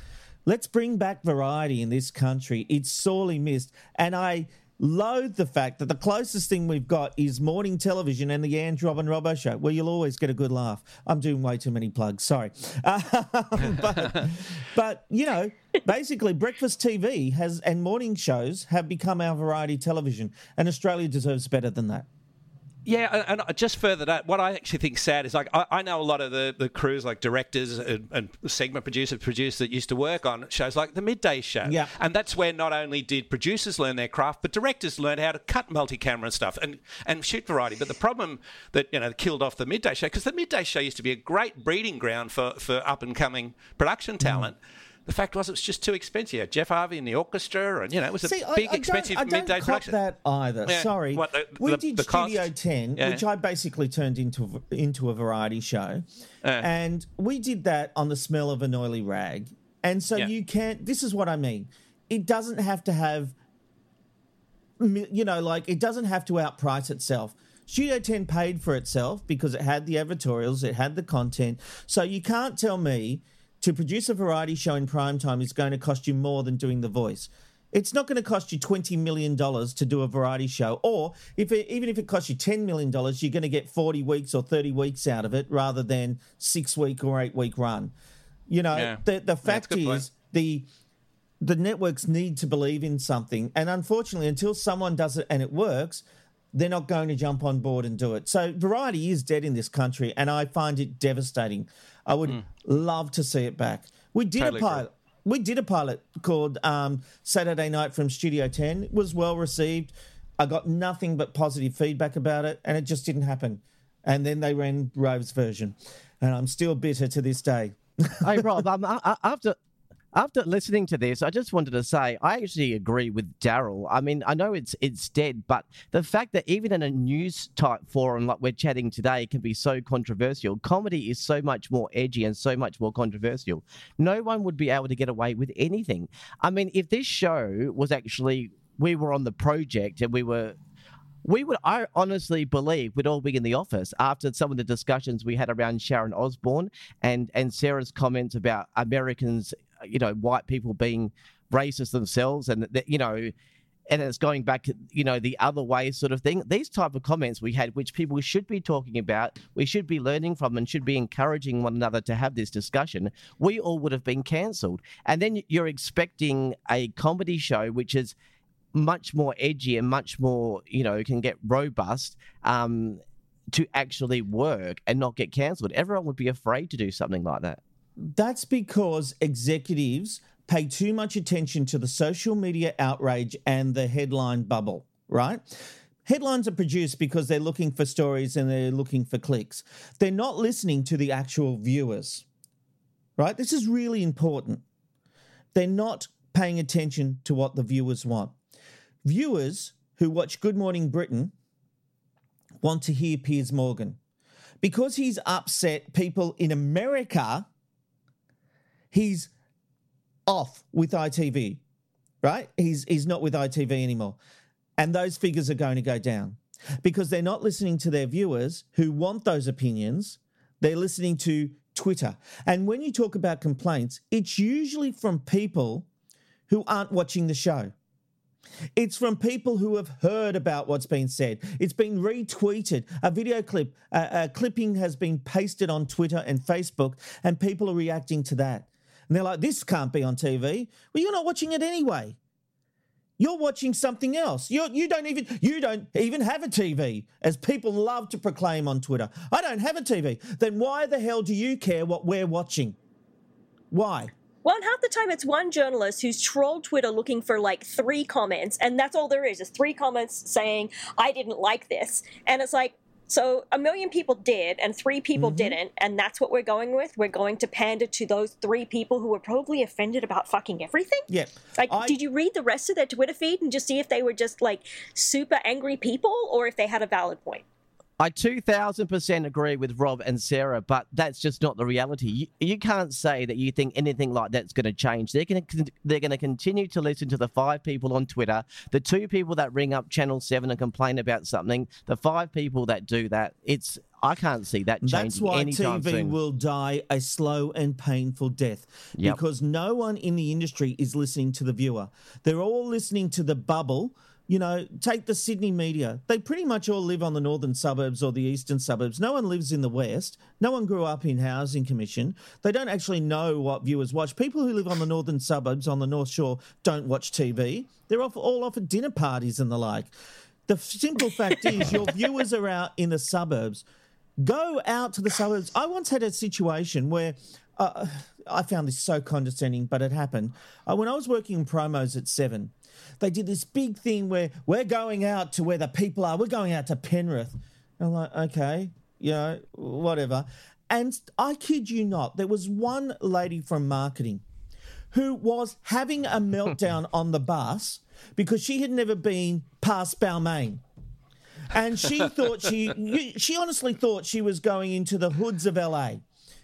A: Let's bring back variety in this country. It's sorely missed. And I loathe the fact that the closest thing we've got is morning television and the Ange Robin Robbo show, where you'll always get a good laugh. I'm doing way too many plugs, sorry. Um, but, but, you know, basically, breakfast TV has and morning shows have become our variety television, and Australia deserves better than that.
C: Yeah, and just further that, what I actually think sad is like I, I know a lot of the, the crews, like directors and, and segment producers, producers that used to work on shows like the Midday Show.
A: Yeah.
C: and that's where not only did producers learn their craft, but directors learned how to cut multi-camera stuff and, and shoot variety. But the problem that you know killed off the Midday Show because the Midday Show used to be a great breeding ground for for up and coming production talent. Mm. The fact was, it was just too expensive. Geoff Harvey and the orchestra, and you know, it was a
A: See, I-
C: big,
A: I,
C: expensive
A: don't, I
C: midday
A: don't cop
C: production.
A: that either.
C: Yeah.
A: Sorry,
C: What, the-
A: we
C: the-
A: did
C: the?
A: Studio Ten,
C: Yeah.
A: which I basically turned into into a variety show,
C: Yeah.
A: and we did that on the smell of an oily rag. And so
C: Yeah.
A: you can't. This is what I mean. It doesn't have to have, you know, like it doesn't have to outprice itself. Studio 10 paid for itself because it had the advertorials, it had the content. So you can't tell me to produce a variety show in prime time is going to cost you more than doing The Voice. It's not going to cost you $20 million to do a variety show. Or if it, even if it costs you $10 million, you're going to get 40 weeks or 30 weeks out of it rather than six week or eight week run. You know,
C: Yeah.
A: the the fact
C: it's a good point.
A: is the the networks need to believe in something, and unfortunately, until someone does it and it works, they're not going to jump on board and do it. So variety is dead in this country, and I find it devastating. I would love to see it back. We did.
C: Totally
A: a
C: agree.
A: pilot. We did a pilot called um, Saturday Night from Studio 10. It was well received. I got nothing but positive feedback about it, and it just didn't happen. And then they ran Rove's version, and I'm still bitter to this day.
D: hey Rob, um, I- I- after after listening to this, I just wanted to say I actually agree with Daryl. I mean, I know it's it's dead, but the fact that even in a news type forum like we're chatting today can be so controversial. Comedy is so much more edgy and so much more controversial. No one would be able to get away with anything. I mean, if this show was actually we were on the project and we were we would i honestly believe we'd all be in the office after some of the discussions we had around sharon osbourne and and sarah's comments about americans you know white people being racist themselves and that you know and it's going back you know the other way sort of thing these type of comments we had which people should be talking about we should be learning from and should be encouraging one another to have this discussion we all would have been cancelled and then you're expecting a comedy show which is much more edgy and much more, you know, can get robust um, to actually work and not get cancelled. Everyone would be afraid to do something like that.
A: That's because executives pay too much attention to the social media outrage and the headline bubble, right? Headlines are produced because they're looking for stories and they're looking for clicks. They're not listening to the actual viewers, right? This is really important. They're not paying attention to what the viewers want. Viewers who watch Good Morning Britain want to hear Piers Morgan because he's upset people in America he's off with ITV, right? He's he's not with ITV anymore. And those figures are going to go down because they're not listening to their viewers who want those opinions. They're listening to Twitter. And when you talk about complaints, it's usually from people who aren't watching the show. It's from people who have heard about what's been said. It's been retweeted. A video clip, a, a clipping has been pasted on Twitter and Facebook, and people are reacting to that. And they're like, this can't be on TV. Well, you're not watching it anyway. You're watching something else. You you don't even you don't even have a TV, as people love to proclaim on Twitter. I don't have a TV. Then why the hell do you care what we're watching? Why?
E: Well, and half the time it's one journalist who's trolled Twitter looking for like three comments, and that's all there is, is three comments saying, I didn't like this. And it's like, so a million people did, and three people
A: Mm-hmm.
E: didn't, and that's what we're going with. We're going to pander to those three people who were probably offended about fucking everything.
A: Yeah.
E: Like,
A: I-
E: did you read the rest of their Twitter feed and just see if they were just like super angry people or if they had a valid point?
D: I 2000% agree with Rob and Sarah, but that's just not the reality. You, you can't say that you think anything like that's going to change. They're going to they're going to continue to listen to the five people on Twitter, the two people that ring up Channel 7 and complain about something, the five people that do that. It's I can't see that changing
A: That's why TV
D: soon.
A: will die a slow and painful death
D: Yep.
A: because no one in the industry is listening to the viewer. They're all listening to the bubble. You know, take the Sydney media. They pretty much all live on the northern suburbs or the eastern suburbs. No one lives in the west. No one grew up in housing commission. They don't actually know what viewers watch. People who live on the northern suburbs on the North Shore don't watch TV. They're off, all off at dinner parties and the like. The simple fact is, your viewers are out in the suburbs. Go out to the suburbs. I once had a situation where uh, I found this so condescending, but it happened. Uh, when I was working in promos at Seven, they did this big thing where we're going out to where the people are. We're going out to Penrith. And I'm like, okay, you know, whatever. And I kid you not, there was one lady from marketing who was having a meltdown on the bus because she had never been past Balmain. And she thought she, she honestly thought she was going into the hoods of LA.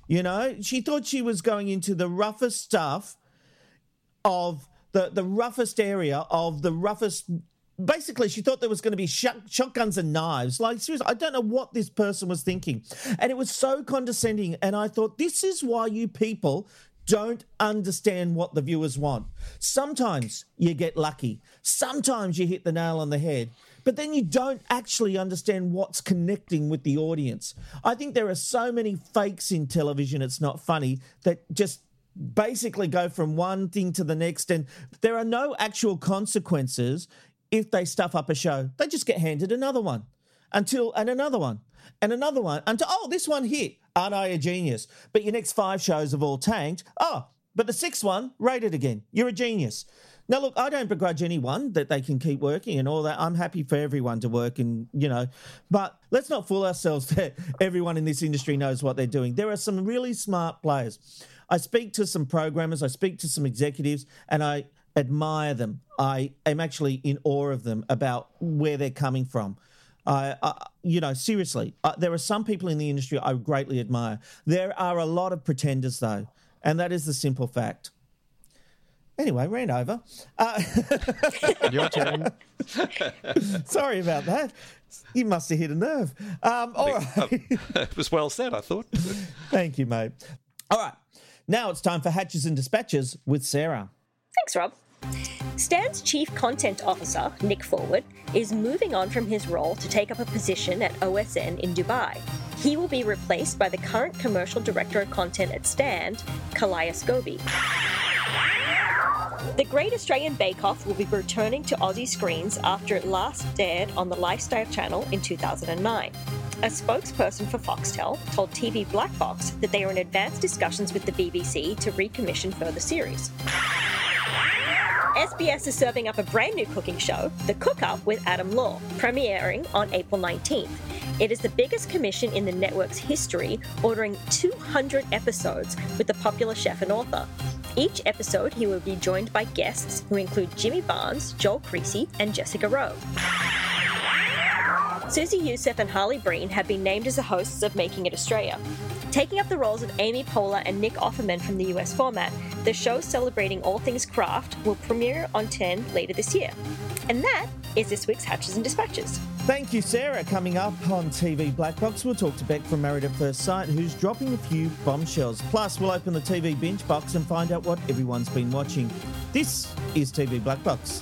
A: You know, she thought she was going into the roughest stuff of the, the roughest area of the roughest. Basically, she thought there was going to be shot, shotguns and knives. Like, seriously, I don't know what this person was thinking. And it was so condescending. And I thought, this is why you people don't understand what the viewers want. Sometimes you get lucky, sometimes you hit the nail on the head, but then you don't actually understand what's connecting with the audience. I think there are so many fakes in television, it's not funny, that just basically go from one thing to the next, and there are no actual consequences if they stuff up a show. They just get handed another one until and another one and another one until oh this one hit. Aren't I a genius? But your next five shows have all tanked. Oh, but the sixth one rated again. You're a genius. Now, look, I don't begrudge anyone that they can keep working and all that. I'm happy for everyone to work and, you know, but let's not fool ourselves that everyone in this industry knows what they're doing. There are some really smart players. I speak to some programmers, I speak to some executives, and I admire them. I am actually in awe of them about where they're coming from. I, I, you know, seriously, uh, there are some people in the industry I greatly admire. There are a lot of pretenders, though, and that is the simple fact. Anyway, ran over. Uh,
D: Your turn.
A: sorry about that. You must have hit a nerve. Um, all right.
C: it was well said, I thought.
A: Thank you, mate. All right. Now it's time for Hatches and Dispatches with Sarah.
E: Thanks, Rob. Stan's chief content officer, Nick Forward, is moving on from his role to take up a position at OSN in Dubai. He will be replaced by the current commercial director of content at Stan, Cailah Scobie. The Great Australian Bake Off will be returning to Aussie screens after it last aired on the Lifestyle channel in 2009. A spokesperson for Foxtel told TV Black Box that they are in advanced discussions with the BBC to recommission further series. SBS is serving up a brand new cooking show, The Cook Up with Adam Liaw, premiering on April 19th. It is the biggest commission in the network's history, ordering 200 episodes with the popular chef and author. Each episode, he will be joined by guests who include Jimmy Barnes, Joel Creasy, and Jessica Rowe. Susie Youssef and Harley Breen have been named as the hosts of Making It Australia. Taking up the roles of Amy Poehler and Nick Offerman from the US format, the show celebrating all things craft will premiere on 10 later this year. And that is this week's Hatches and Dispatches.
A: Thank you, Sarah. Coming up on TV Black Box, we'll talk to Beck from Married at First Sight, who's dropping a few bombshells. Plus, we'll open the TV binge box and find out what everyone's been watching. This is TV Black Box.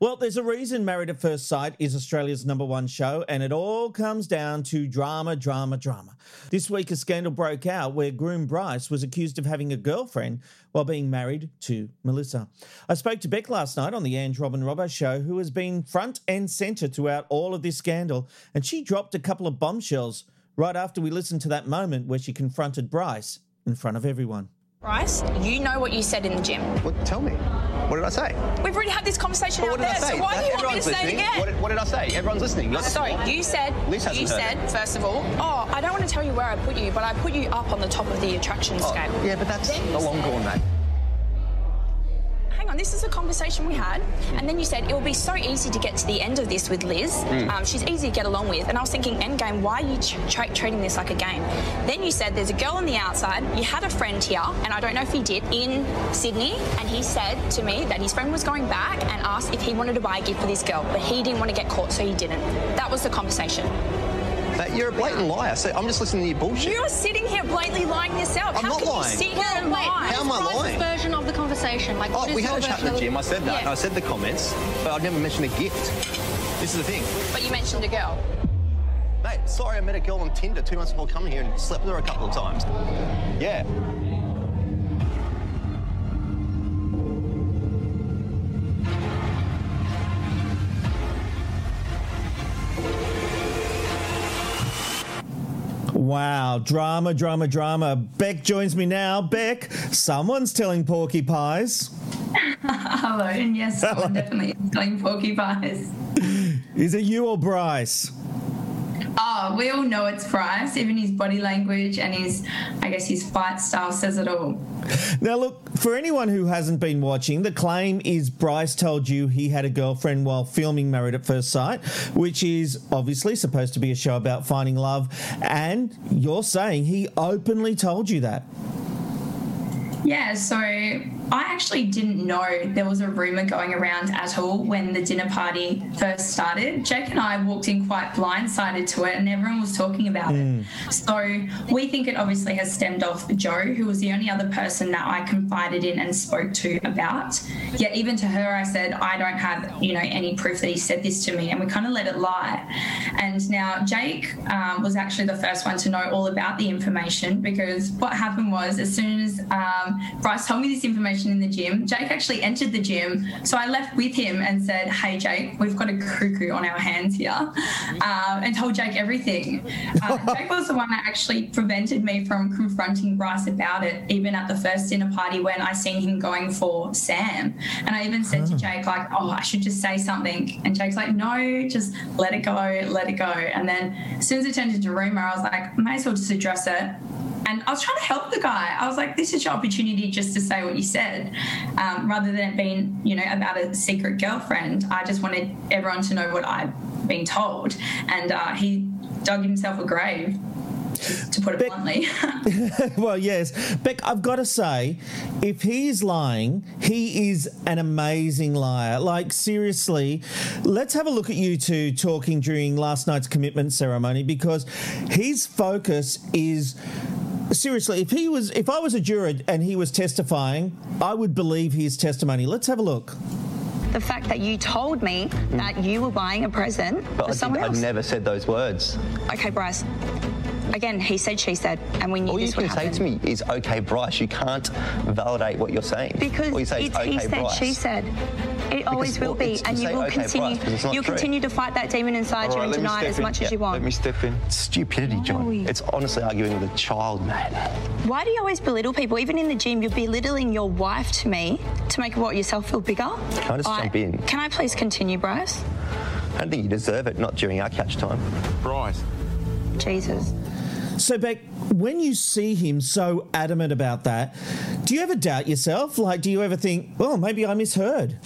A: Well, there's a reason Married at First Sight is Australia's number one show, and it all comes down to drama, drama, drama. This week, a scandal broke out where groom Bryce was accused of having a girlfriend while being married to Melissa. I spoke to Beck last night on the Ange Robin Robbo show, who has been front and centre throughout all of this scandal, and she dropped a couple of bombshells right after we listened to that moment where she confronted Bryce in front of everyone.
K: Bryce, you know what you said in the gym.
L: What, tell me. What did I say?
K: We've already had this conversation out there, so why do you want me to
L: Everyone's
K: say it again?
L: What did, what did I say? Everyone's listening. You're- uh,
K: Sorry, you said, you said,
L: it.
K: first of all, oh, I don't want to tell you where I put you, but I put you up on the top of the attraction
L: Oh,
K: scale.
L: yeah, but that's
K: Then
L: a long gone, mate.
K: Hang on, this is a conversation we had, and then you said it will be so easy to get to the end of this with Liz.
L: Mm.
K: Um, she's easy to get along with, and I was thinking, endgame, why are you treating this like a game? Then you said there's a girl on the outside. You had a friend here, and I don't know if he did in Sydney, and he said to me that his friend was going back and asked if he wanted to buy a gift for this girl, but he didn't want to get caught, so he didn't. That was the conversation.
L: Mate, you're a blatant liar. So I'm just listening to your bullshit.
K: You're sitting here blatantly lying yourself.
L: I'm
K: How
L: not
K: can
L: lying.
K: you sit here and lie?
L: How am I lying?
M: version of the conversation? Like,
L: Oh, we had a chat in the gym. I said that.
K: Yeah.
L: I said the comments, but I'd never mentioned a gift. This is the thing.
K: But you mentioned a girl.
L: Mate, sorry, I met a girl on Tinder two months before coming here and slept with her a couple of times. Yeah.
A: Wow, drama, drama, drama. Beck joins me now. Beck, someone's telling Porky Pies.
N: Hello, and yes, someone definitely is telling Pies.
A: Is it you or Bryce?
N: Oh, we all know it's Bryce. Even his body language and his, I guess, his fight style says it all.
A: Now, look, for anyone who hasn't been watching, the claim is Bryce told you he had a girlfriend while filming Married at First Sight, which is obviously supposed to be a show about finding love. And you're saying he openly told you that.
N: Yeah, so I actually didn't know there was a rumor going around at all when the dinner party first started. Jake and I walked in quite blindsided to it, and everyone was talking about
A: Hmm.
N: it. So we think it obviously has stemmed off Joe, who was the only other person that I confided in and spoke to about. Yet even to her, I said I don't have you know any proof that he said this to me, and we kind of let it lie. And now Jake um, was actually the first one to know all about the information because what happened was as soon as um, Bryce told me this information in the gym, Jake actually entered the gym. So I left with him and said, "Hey Jake, we've got a cuckoo on our hands here," um, and told Jake everything. Uh, Jake was the one that actually prevented me from confronting Bryce about it, even at the first dinner party when I seen him going for Sam. And I even said to Jake, like, "Oh, I should just say something," and Jake's like, "No, just let it go, let it go." And then as soon as it turned into rumor, I was like, "May as well just address it." And I was trying to help the guy. I was like, this is your opportunity just to say what you said. Um, rather than it being, you know, about a secret girlfriend, I just wanted everyone to know what I'd been told. And uh, he dug himself a grave, to put it bluntly.
A: well, yes. Beck, I've got to say, if he is lying, he is an amazing liar. Like, seriously, let's have a look at you two talking during last night's commitment ceremony because his focus is. Seriously, if he was, if I was a juror and he was testifying, I would believe his testimony. Let's have a look.
K: The fact that you told me that you were buying a present
L: But
K: for
L: I,
K: someone
L: did, I
K: else.
L: never said those words.
K: Okay, Bryce. Again, he said, she said, and we knew
L: All you
K: this would
L: can say to me is, okay, Bryce, you can't validate what you're saying.
K: Because
L: All you say
K: it's
L: is, okay,
K: he said,
L: Bryce.
K: she said. It always will
L: well,
K: be, and
L: you
K: you will
L: okay,
K: continue.
L: because it's not
K: You'll
L: true.
K: continue to fight that demon inside
L: All
K: you
L: right,
K: and deny it as
L: in.
K: much
L: Yeah,
K: as you want.
L: Let me step in. Stupidity, John. It's honestly arguing with a child, man.
K: Why do you always belittle people? Even in the gym, you're belittling your wife to me to make what yourself feel bigger.
L: Can I just jump in?
K: Can I please continue, Bryce?
L: I don't think you deserve it, not during our catch time.
A: Bryce.
K: Jesus.
A: So, Beck, when you see him so adamant about that, do you ever doubt yourself? Like, do you ever think, well, maybe I misheard?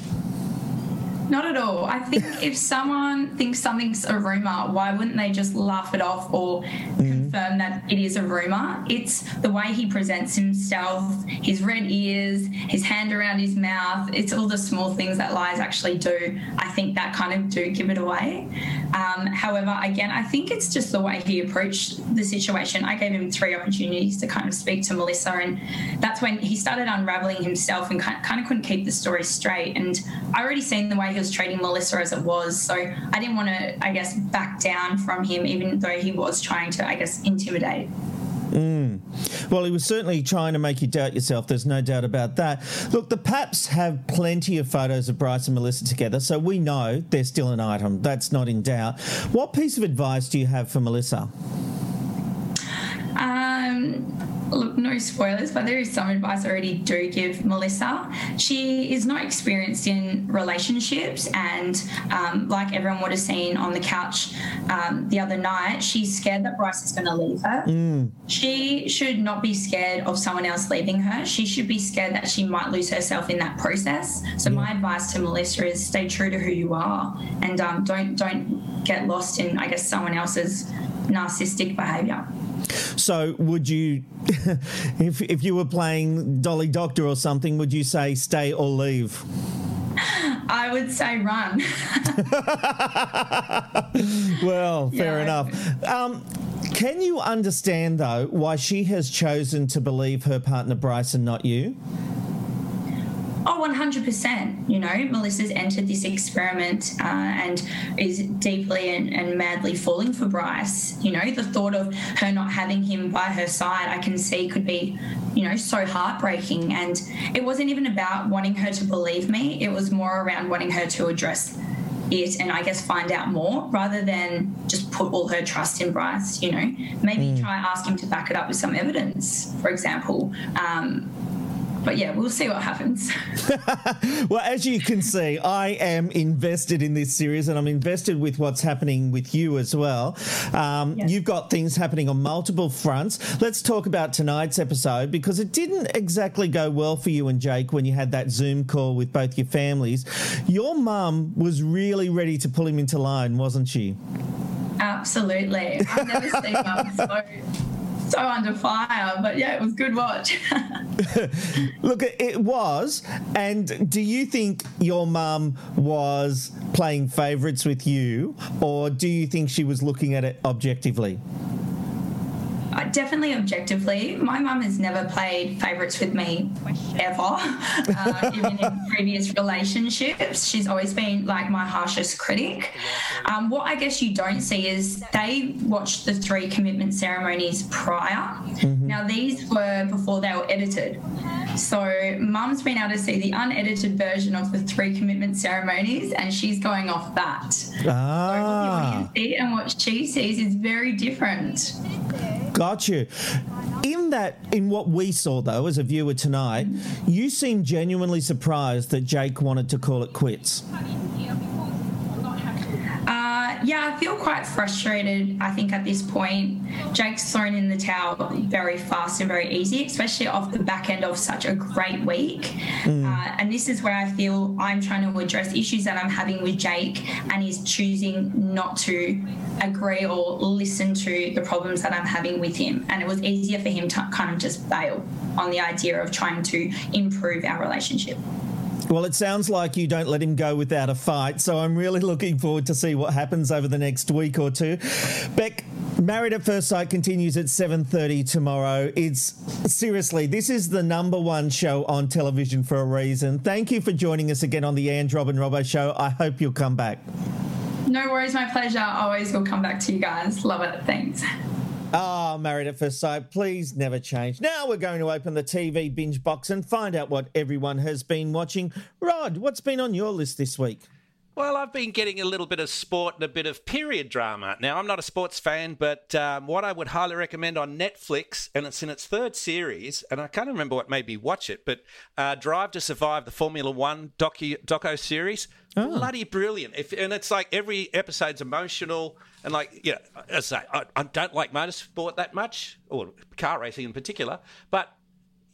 N: Not at all. I think if someone thinks something's a rumor, why wouldn't they just laugh it off or confirm that it is a rumor? It's the way he presents himself, his red ears, his hand around his mouth. It's all the small things that lies actually do. I think that kind of do give it away. Um, however, again, I think it's just the way he approached the situation. I gave him three opportunities to kind of speak to Melissa, and that's when he started unraveling himself and kind kind of couldn't keep the story straight. And I already seen the way he was treating Melissa as it was, so I didn't want to, I guess, back down from him, even though he was trying to, I guess, intimidate.
A: Mm. Well, he was certainly trying to make you doubt yourself. There's no doubt about that. Look, the Paps have plenty of photos of Bryce and Melissa together, so we know they're still an item. That's not in doubt. What piece of advice do you have for Melissa?
N: Look, no spoilers, but there is some advice I already do give Melissa. She is not experienced in relationships, and um, like everyone would have seen on the couch um, the other night, she's scared that Bryce is going to leave her.
A: Mm.
N: She should not be scared of someone else leaving her. She should be scared that she might lose herself in that process. So my advice to Melissa is stay true to who you are and um, don't don't get lost in I guess someone else's narcissistic behavior.
A: So, would you, if, if you were playing Dolly Doctor or something, would you say stay or leave?
N: I would say run.
A: Well, fair
N: Yeah.
A: enough. Um, can you understand, though, why she has chosen to believe her partner Bryce and not you?
N: Oh, 100%. You know, Melissa's entered this experiment uh, and is deeply and, and madly falling for Bryce. You know, the thought of her not having him by her side, I can see could be, you know, so heartbreaking. And it wasn't even about wanting her to believe me, it was more around wanting her to address it and I guess find out more rather than just put all her trust in Bryce. You know, maybe
A: Mm.
N: try ask him to back it up with some evidence, for example. Um, but yeah, we'll see what happens.
A: well, as you can see, I am invested in this series and I'm invested with what's happening with you as well. Um, You've got things happening on multiple fronts. Let's talk about tonight's episode because it didn't exactly go well for you and Jake when you had that Zoom call with both your families. Your mum was really ready to pull him into line, wasn't she?
N: Absolutely. I've never seen mum so so under fire, but yeah, it was good watch.
A: Look, it was. And do you think your mum was playing favourites with you, or do you think she was looking at it objectively?
N: Definitely objectively, my mum has never played favourites with me ever, uh, even in previous relationships. She's always been like my harshest critic. Um, what I guess you don't see is they watched the three commitment ceremonies prior. Now, these were before they were edited. So, mum's been able to see the unedited version of the three commitment ceremonies, and she's going off that.
A: Ah.
N: See, and what she sees is very different.
A: Got you. In that, in what we saw though as a viewer tonight, you seem genuinely surprised that Jake wanted to call it quits.
N: Yeah, I feel quite frustrated. I think at this point, Jake's thrown in the towel very fast and very easy, especially off the back end of such a great week.
M: Mm.
N: Uh, and this is where I feel I'm trying to address issues that I'm having with Jake, and he's choosing not to agree or listen to the problems that I'm having with him. And it was easier for him to kind of just bail on the idea of trying to improve our relationship.
A: Well, it sounds like you don't let him go without a fight, so I'm really looking forward to see what happens over the next week or two. Beck, Married at First Sight continues at 7:30 tomorrow. It's seriously, this is the number one show on television for a reason. Thank you for joining us again on the Ange Rob and Robbo show. I hope you'll come back.
N: No worries, my pleasure. Always will come back to you guys. Love it. Thanks.
A: Ah, Married at First Sight, please never change. Now we're going to open the TV binge box and find out what everyone has been watching. Rod, what's been on your list this week?
C: Well, I've been getting a little bit of sport and a bit of period drama. Now, I'm not a sports fan, but um, what I would highly recommend on Netflix, and it's in its third series, and I can't remember what made me watch it, but uh, Drive to Survive, the Formula One docu doco series, bloody brilliant. If, and it's like every episode's emotional, and like, yeah, as I say, I, I don't like motorsport that much, or car racing in particular, but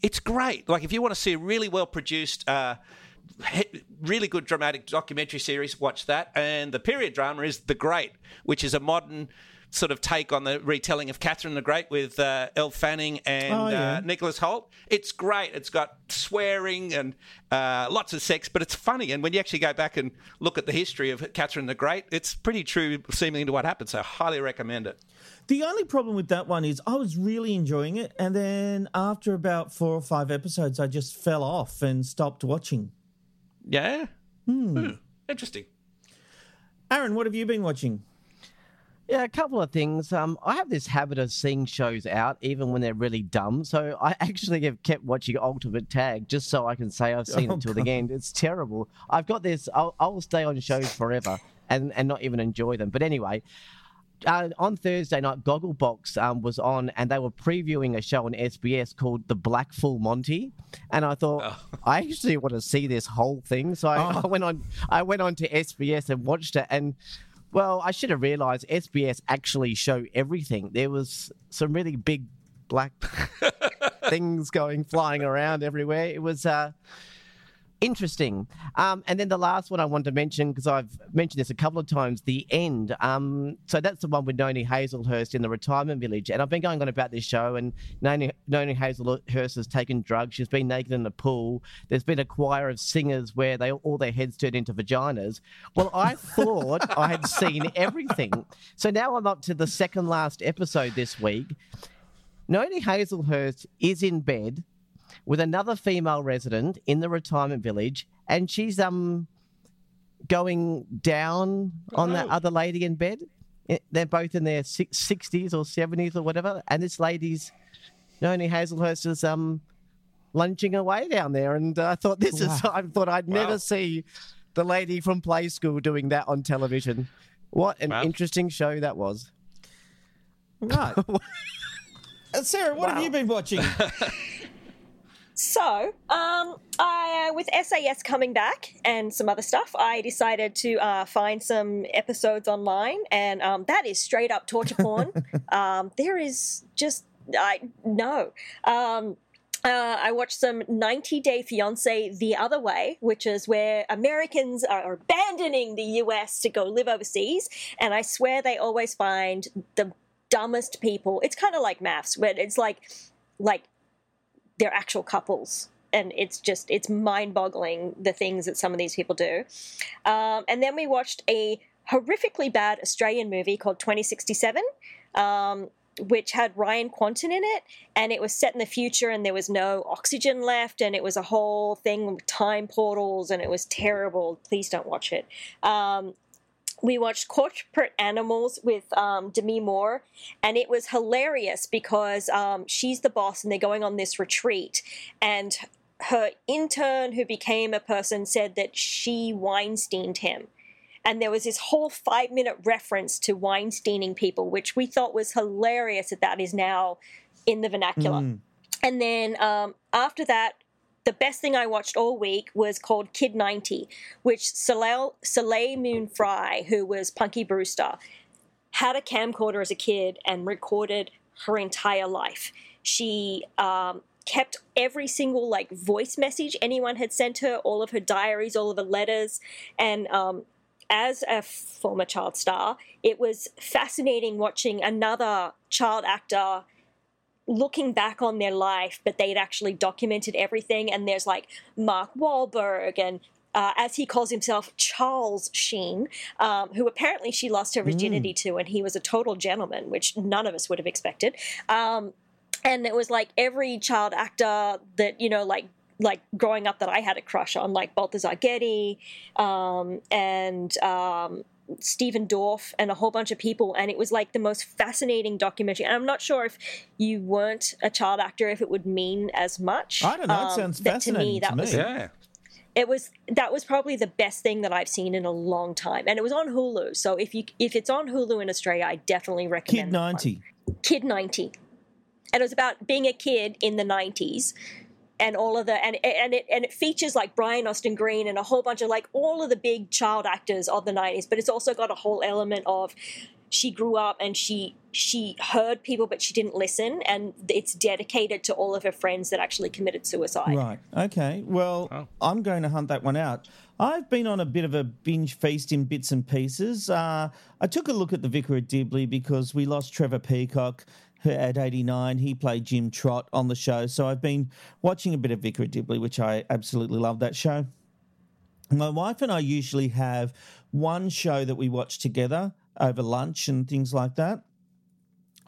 C: it's great. Like if you want to see a really well produced, uh, really good dramatic documentary series, watch that. And the period drama is The Great, which is a modern sort of take on the retelling of Catherine the Great with uh, Elle Fanning and
A: Oh, yeah.
C: uh, Nicholas Hoult. It's great. It's got swearing and uh, lots of sex, but it's funny. And when you actually go back and look at the history of Catherine the Great, it's pretty true, seemingly to what happened. So highly recommend it.
A: The only problem with that one is I was really enjoying it, and then after about four or five episodes, I just fell off and stopped watching.
C: Yeah.
A: Hmm.
C: Interesting.
A: Aaron, what have you been watching?
D: Yeah, a couple of things. Um, I have this habit of seeing shows out even when they're really dumb. So I actually have kept watching Ultimate Tag just so I can say I've seen
A: Oh,
D: it till the end. It's terrible. I've got this. I'll, I'll stay on shows forever and, and not even enjoy them. But anyway, uh, on Thursday night, Gogglebox um, was on, and they were previewing a show on SBS called The Black Full Monty. And I thought, I actually want to see this whole thing, so I, I went on. I went on to SBS and watched it, and well, I should have realised SBS actually show everything. There was some really big black things going flying around everywhere. It was. Uh, interesting. Um, and then the last one I want to mention, because I've mentioned this a couple of times, the end. Um, so that's the one with Noni Hazlehurst in the retirement village. And I've been going on about this show, and Noni, Noni Hazlehurst has taken drugs. She's been naked in the pool. There's been a choir of singers where they all their heads turned into vaginas. Well, I thought I had seen everything. So now I'm up to the second last episode this week. Noni Hazlehurst is in bed with another female resident in the retirement village, and she's um going down on that other lady in bed. They're both in their sixties or seventies or whatever, and this lady's Noni Hazlehurst is um lunging away down there, and uh, I thought this is I thought I'd
A: Wow.
D: never see the lady from Play School doing that on television. What an
A: Wow.
D: interesting show that was.
A: Right. Uh, Sarah, what have you been watching?
E: So, um, I, with SAS coming back and some other stuff, I decided to uh, find some episodes online, and um, that is straight up torture porn. um, there is just I no. Um, uh, I watched some 90 Day Fiance the other way, which is where Americans are abandoning the US to go live overseas. And I swear they always find the dumbest people. It's kind of like MAFS, where it's like, like they're actual couples. And it's just, it's mind boggling the things that some of these people do. Um, and then we watched a horrifically bad Australian movie called 2067. Um, which had Ryan Kwanten in it, and it was set in the future, and there was no oxygen left, and it was a whole thing with time portals, and it was terrible. Please don't watch it. Um, we watched Corporate Animals with um, Demi Moore, and it was hilarious because um, she's the boss, and they're going on this retreat, and her intern, who became a person, said that she Weinsteined him and there was this whole five minute reference to Weinsteining people, which we thought was hilarious that that is now in the vernacular.
A: Mm.
E: And then um, after that, the best thing I watched all week was called Kid 90, which Soleil, Soleil Moon Frye, who was Punky Brewster, had a camcorder as a kid and recorded her entire life. She um, kept every single like voice message anyone had sent her, all of her diaries, all of her letters, and um, as a former child star, it was fascinating watching another child actor looking back on their life, but they'd actually documented everything. And there's like Mark Wahlberg and uh, as he calls himself, Charles Sheen, um, who apparently she lost her virginity to, and he was a total gentleman, which none of us would have expected. Um, and it was like every child actor that, you know, like like growing up that I had a crush on, like Balthazar Getty um, and um, Stephen Dorff and a whole bunch of people, and it was like the most fascinating documentary. And I'm not sure if you weren't a child actor, if it would mean as much.
A: I don't know. It
E: Um,
A: sounds
E: that
A: fascinating
E: to me. That was
C: Yeah.
E: it was that was probably the best thing that I've seen in a long time, and it was on Hulu. So if you if it's on Hulu in Australia, I definitely recommend
A: Kid 90.
E: Kid 90. And it was about being a kid in the 90s and all of the and and it and it features like Brian Austin Green and a whole bunch of like all of the big child actors of the 90s, but it's also got a whole element of she grew up and she she heard people but she didn't listen and it's dedicated to all of her friends that actually committed suicide.
A: Right. Okay. Well, I'm going to hunt that one out. I've been on a bit of a binge feast in bits and pieces. Uh, I took a look at the Vicar of Dibley because we lost Trevor Peacock who- at 89. He played Jim Trott on the show. So I've been watching a bit of Vicar Dibley, which I absolutely love that show. My wife and I usually have one show that we watch together over lunch and things like that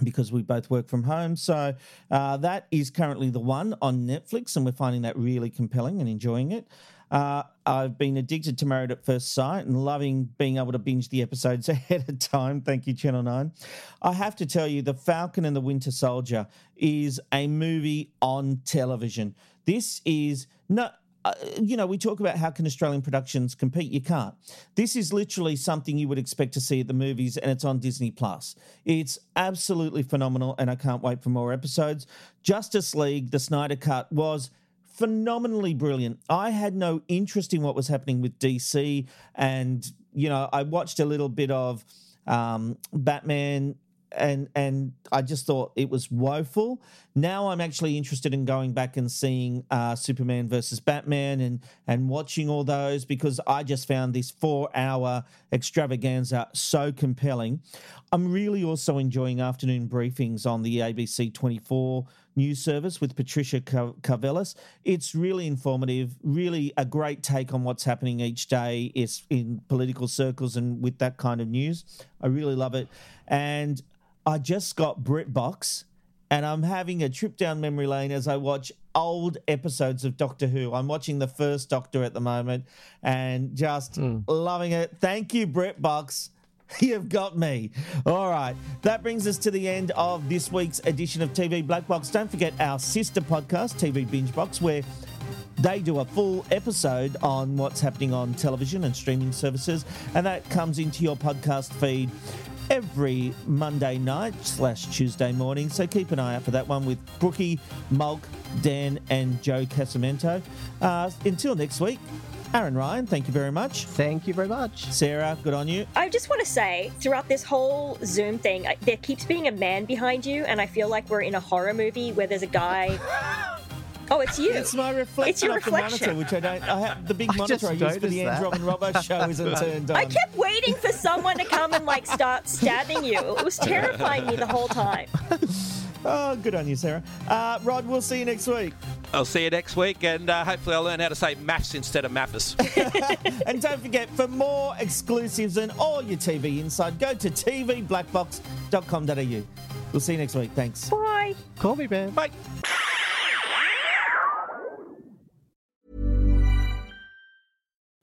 A: because we both work from home. So uh, that is currently the one on Netflix, and we're finding that really compelling and enjoying it. Uh, I've been addicted to Married at First Sight and loving being able to binge the episodes ahead of time. Thank you, Channel 9. I have to tell you, The Falcon and the Winter Soldier is a movie on television. This is not uh, you know, we talk about how can Australian productions compete. You can't. This is literally something you would expect to see at the movies, and it's on Disney Plus. It's absolutely phenomenal, and I can't wait for more episodes. Justice League, the Snyder Cut, was phenomenally brilliant. I had no interest in what was happening with DC, and you know, I watched a little bit of um, Batman and and I just thought it was woeful. Now I'm actually interested in going back and seeing uh, Superman versus Batman and and watching all those because I just found this four hour extravaganza so compelling. I'm really also enjoying afternoon briefings on the ABC 24 news service with Patricia Car- Karvelas. It's really informative, really a great take on what's happening each day is in political circles and with that kind of news. I really love it. And I just got BritBox and I'm having a trip down memory lane as I watch old episodes of Doctor Who. I'm watching the first Doctor at the moment and just hmm. loving it. Thank you, BritBox. You've got me. All right. That brings us to the end of this week's edition of TV Black Box. Don't forget our sister podcast, TV Binge Box, where they do a full episode on what's happening on television and streaming services, and that comes into your podcast feed every Monday night slash Tuesday morning. So keep an eye out for that one with Brookie, Mulk, Dan, and Jo Casamento. Uh, until next week, Aaron Ryan, thank you very much.
D: Thank you very much.
A: Sarah, good on you.
E: I just want to say, throughout this whole Zoom thing, there keeps being a man behind you, and I feel like we're in a horror movie where there's a guy. Oh, it's you.
A: It's my reflection
E: It's your
A: of the monitor, which I don't. I have the big
D: I
A: monitor
D: just
A: I use for the
D: that.
A: Andrew and Robbo show isn't turned on.
E: I kept waiting for someone to come and like start stabbing you. It was terrifying me the whole time.
A: Oh, good on you, Sarah. Uh, Rod, we'll see you next week.
C: I'll see you next week, and uh, hopefully I'll learn how to say maths instead of mathis.
A: And don't forget, for more exclusives and all your TV inside, go to tvblackbox.com.au. We'll see you next week. Thanks.
E: Bye.
D: Call me, man.
C: Bye.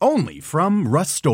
M: Only from Rust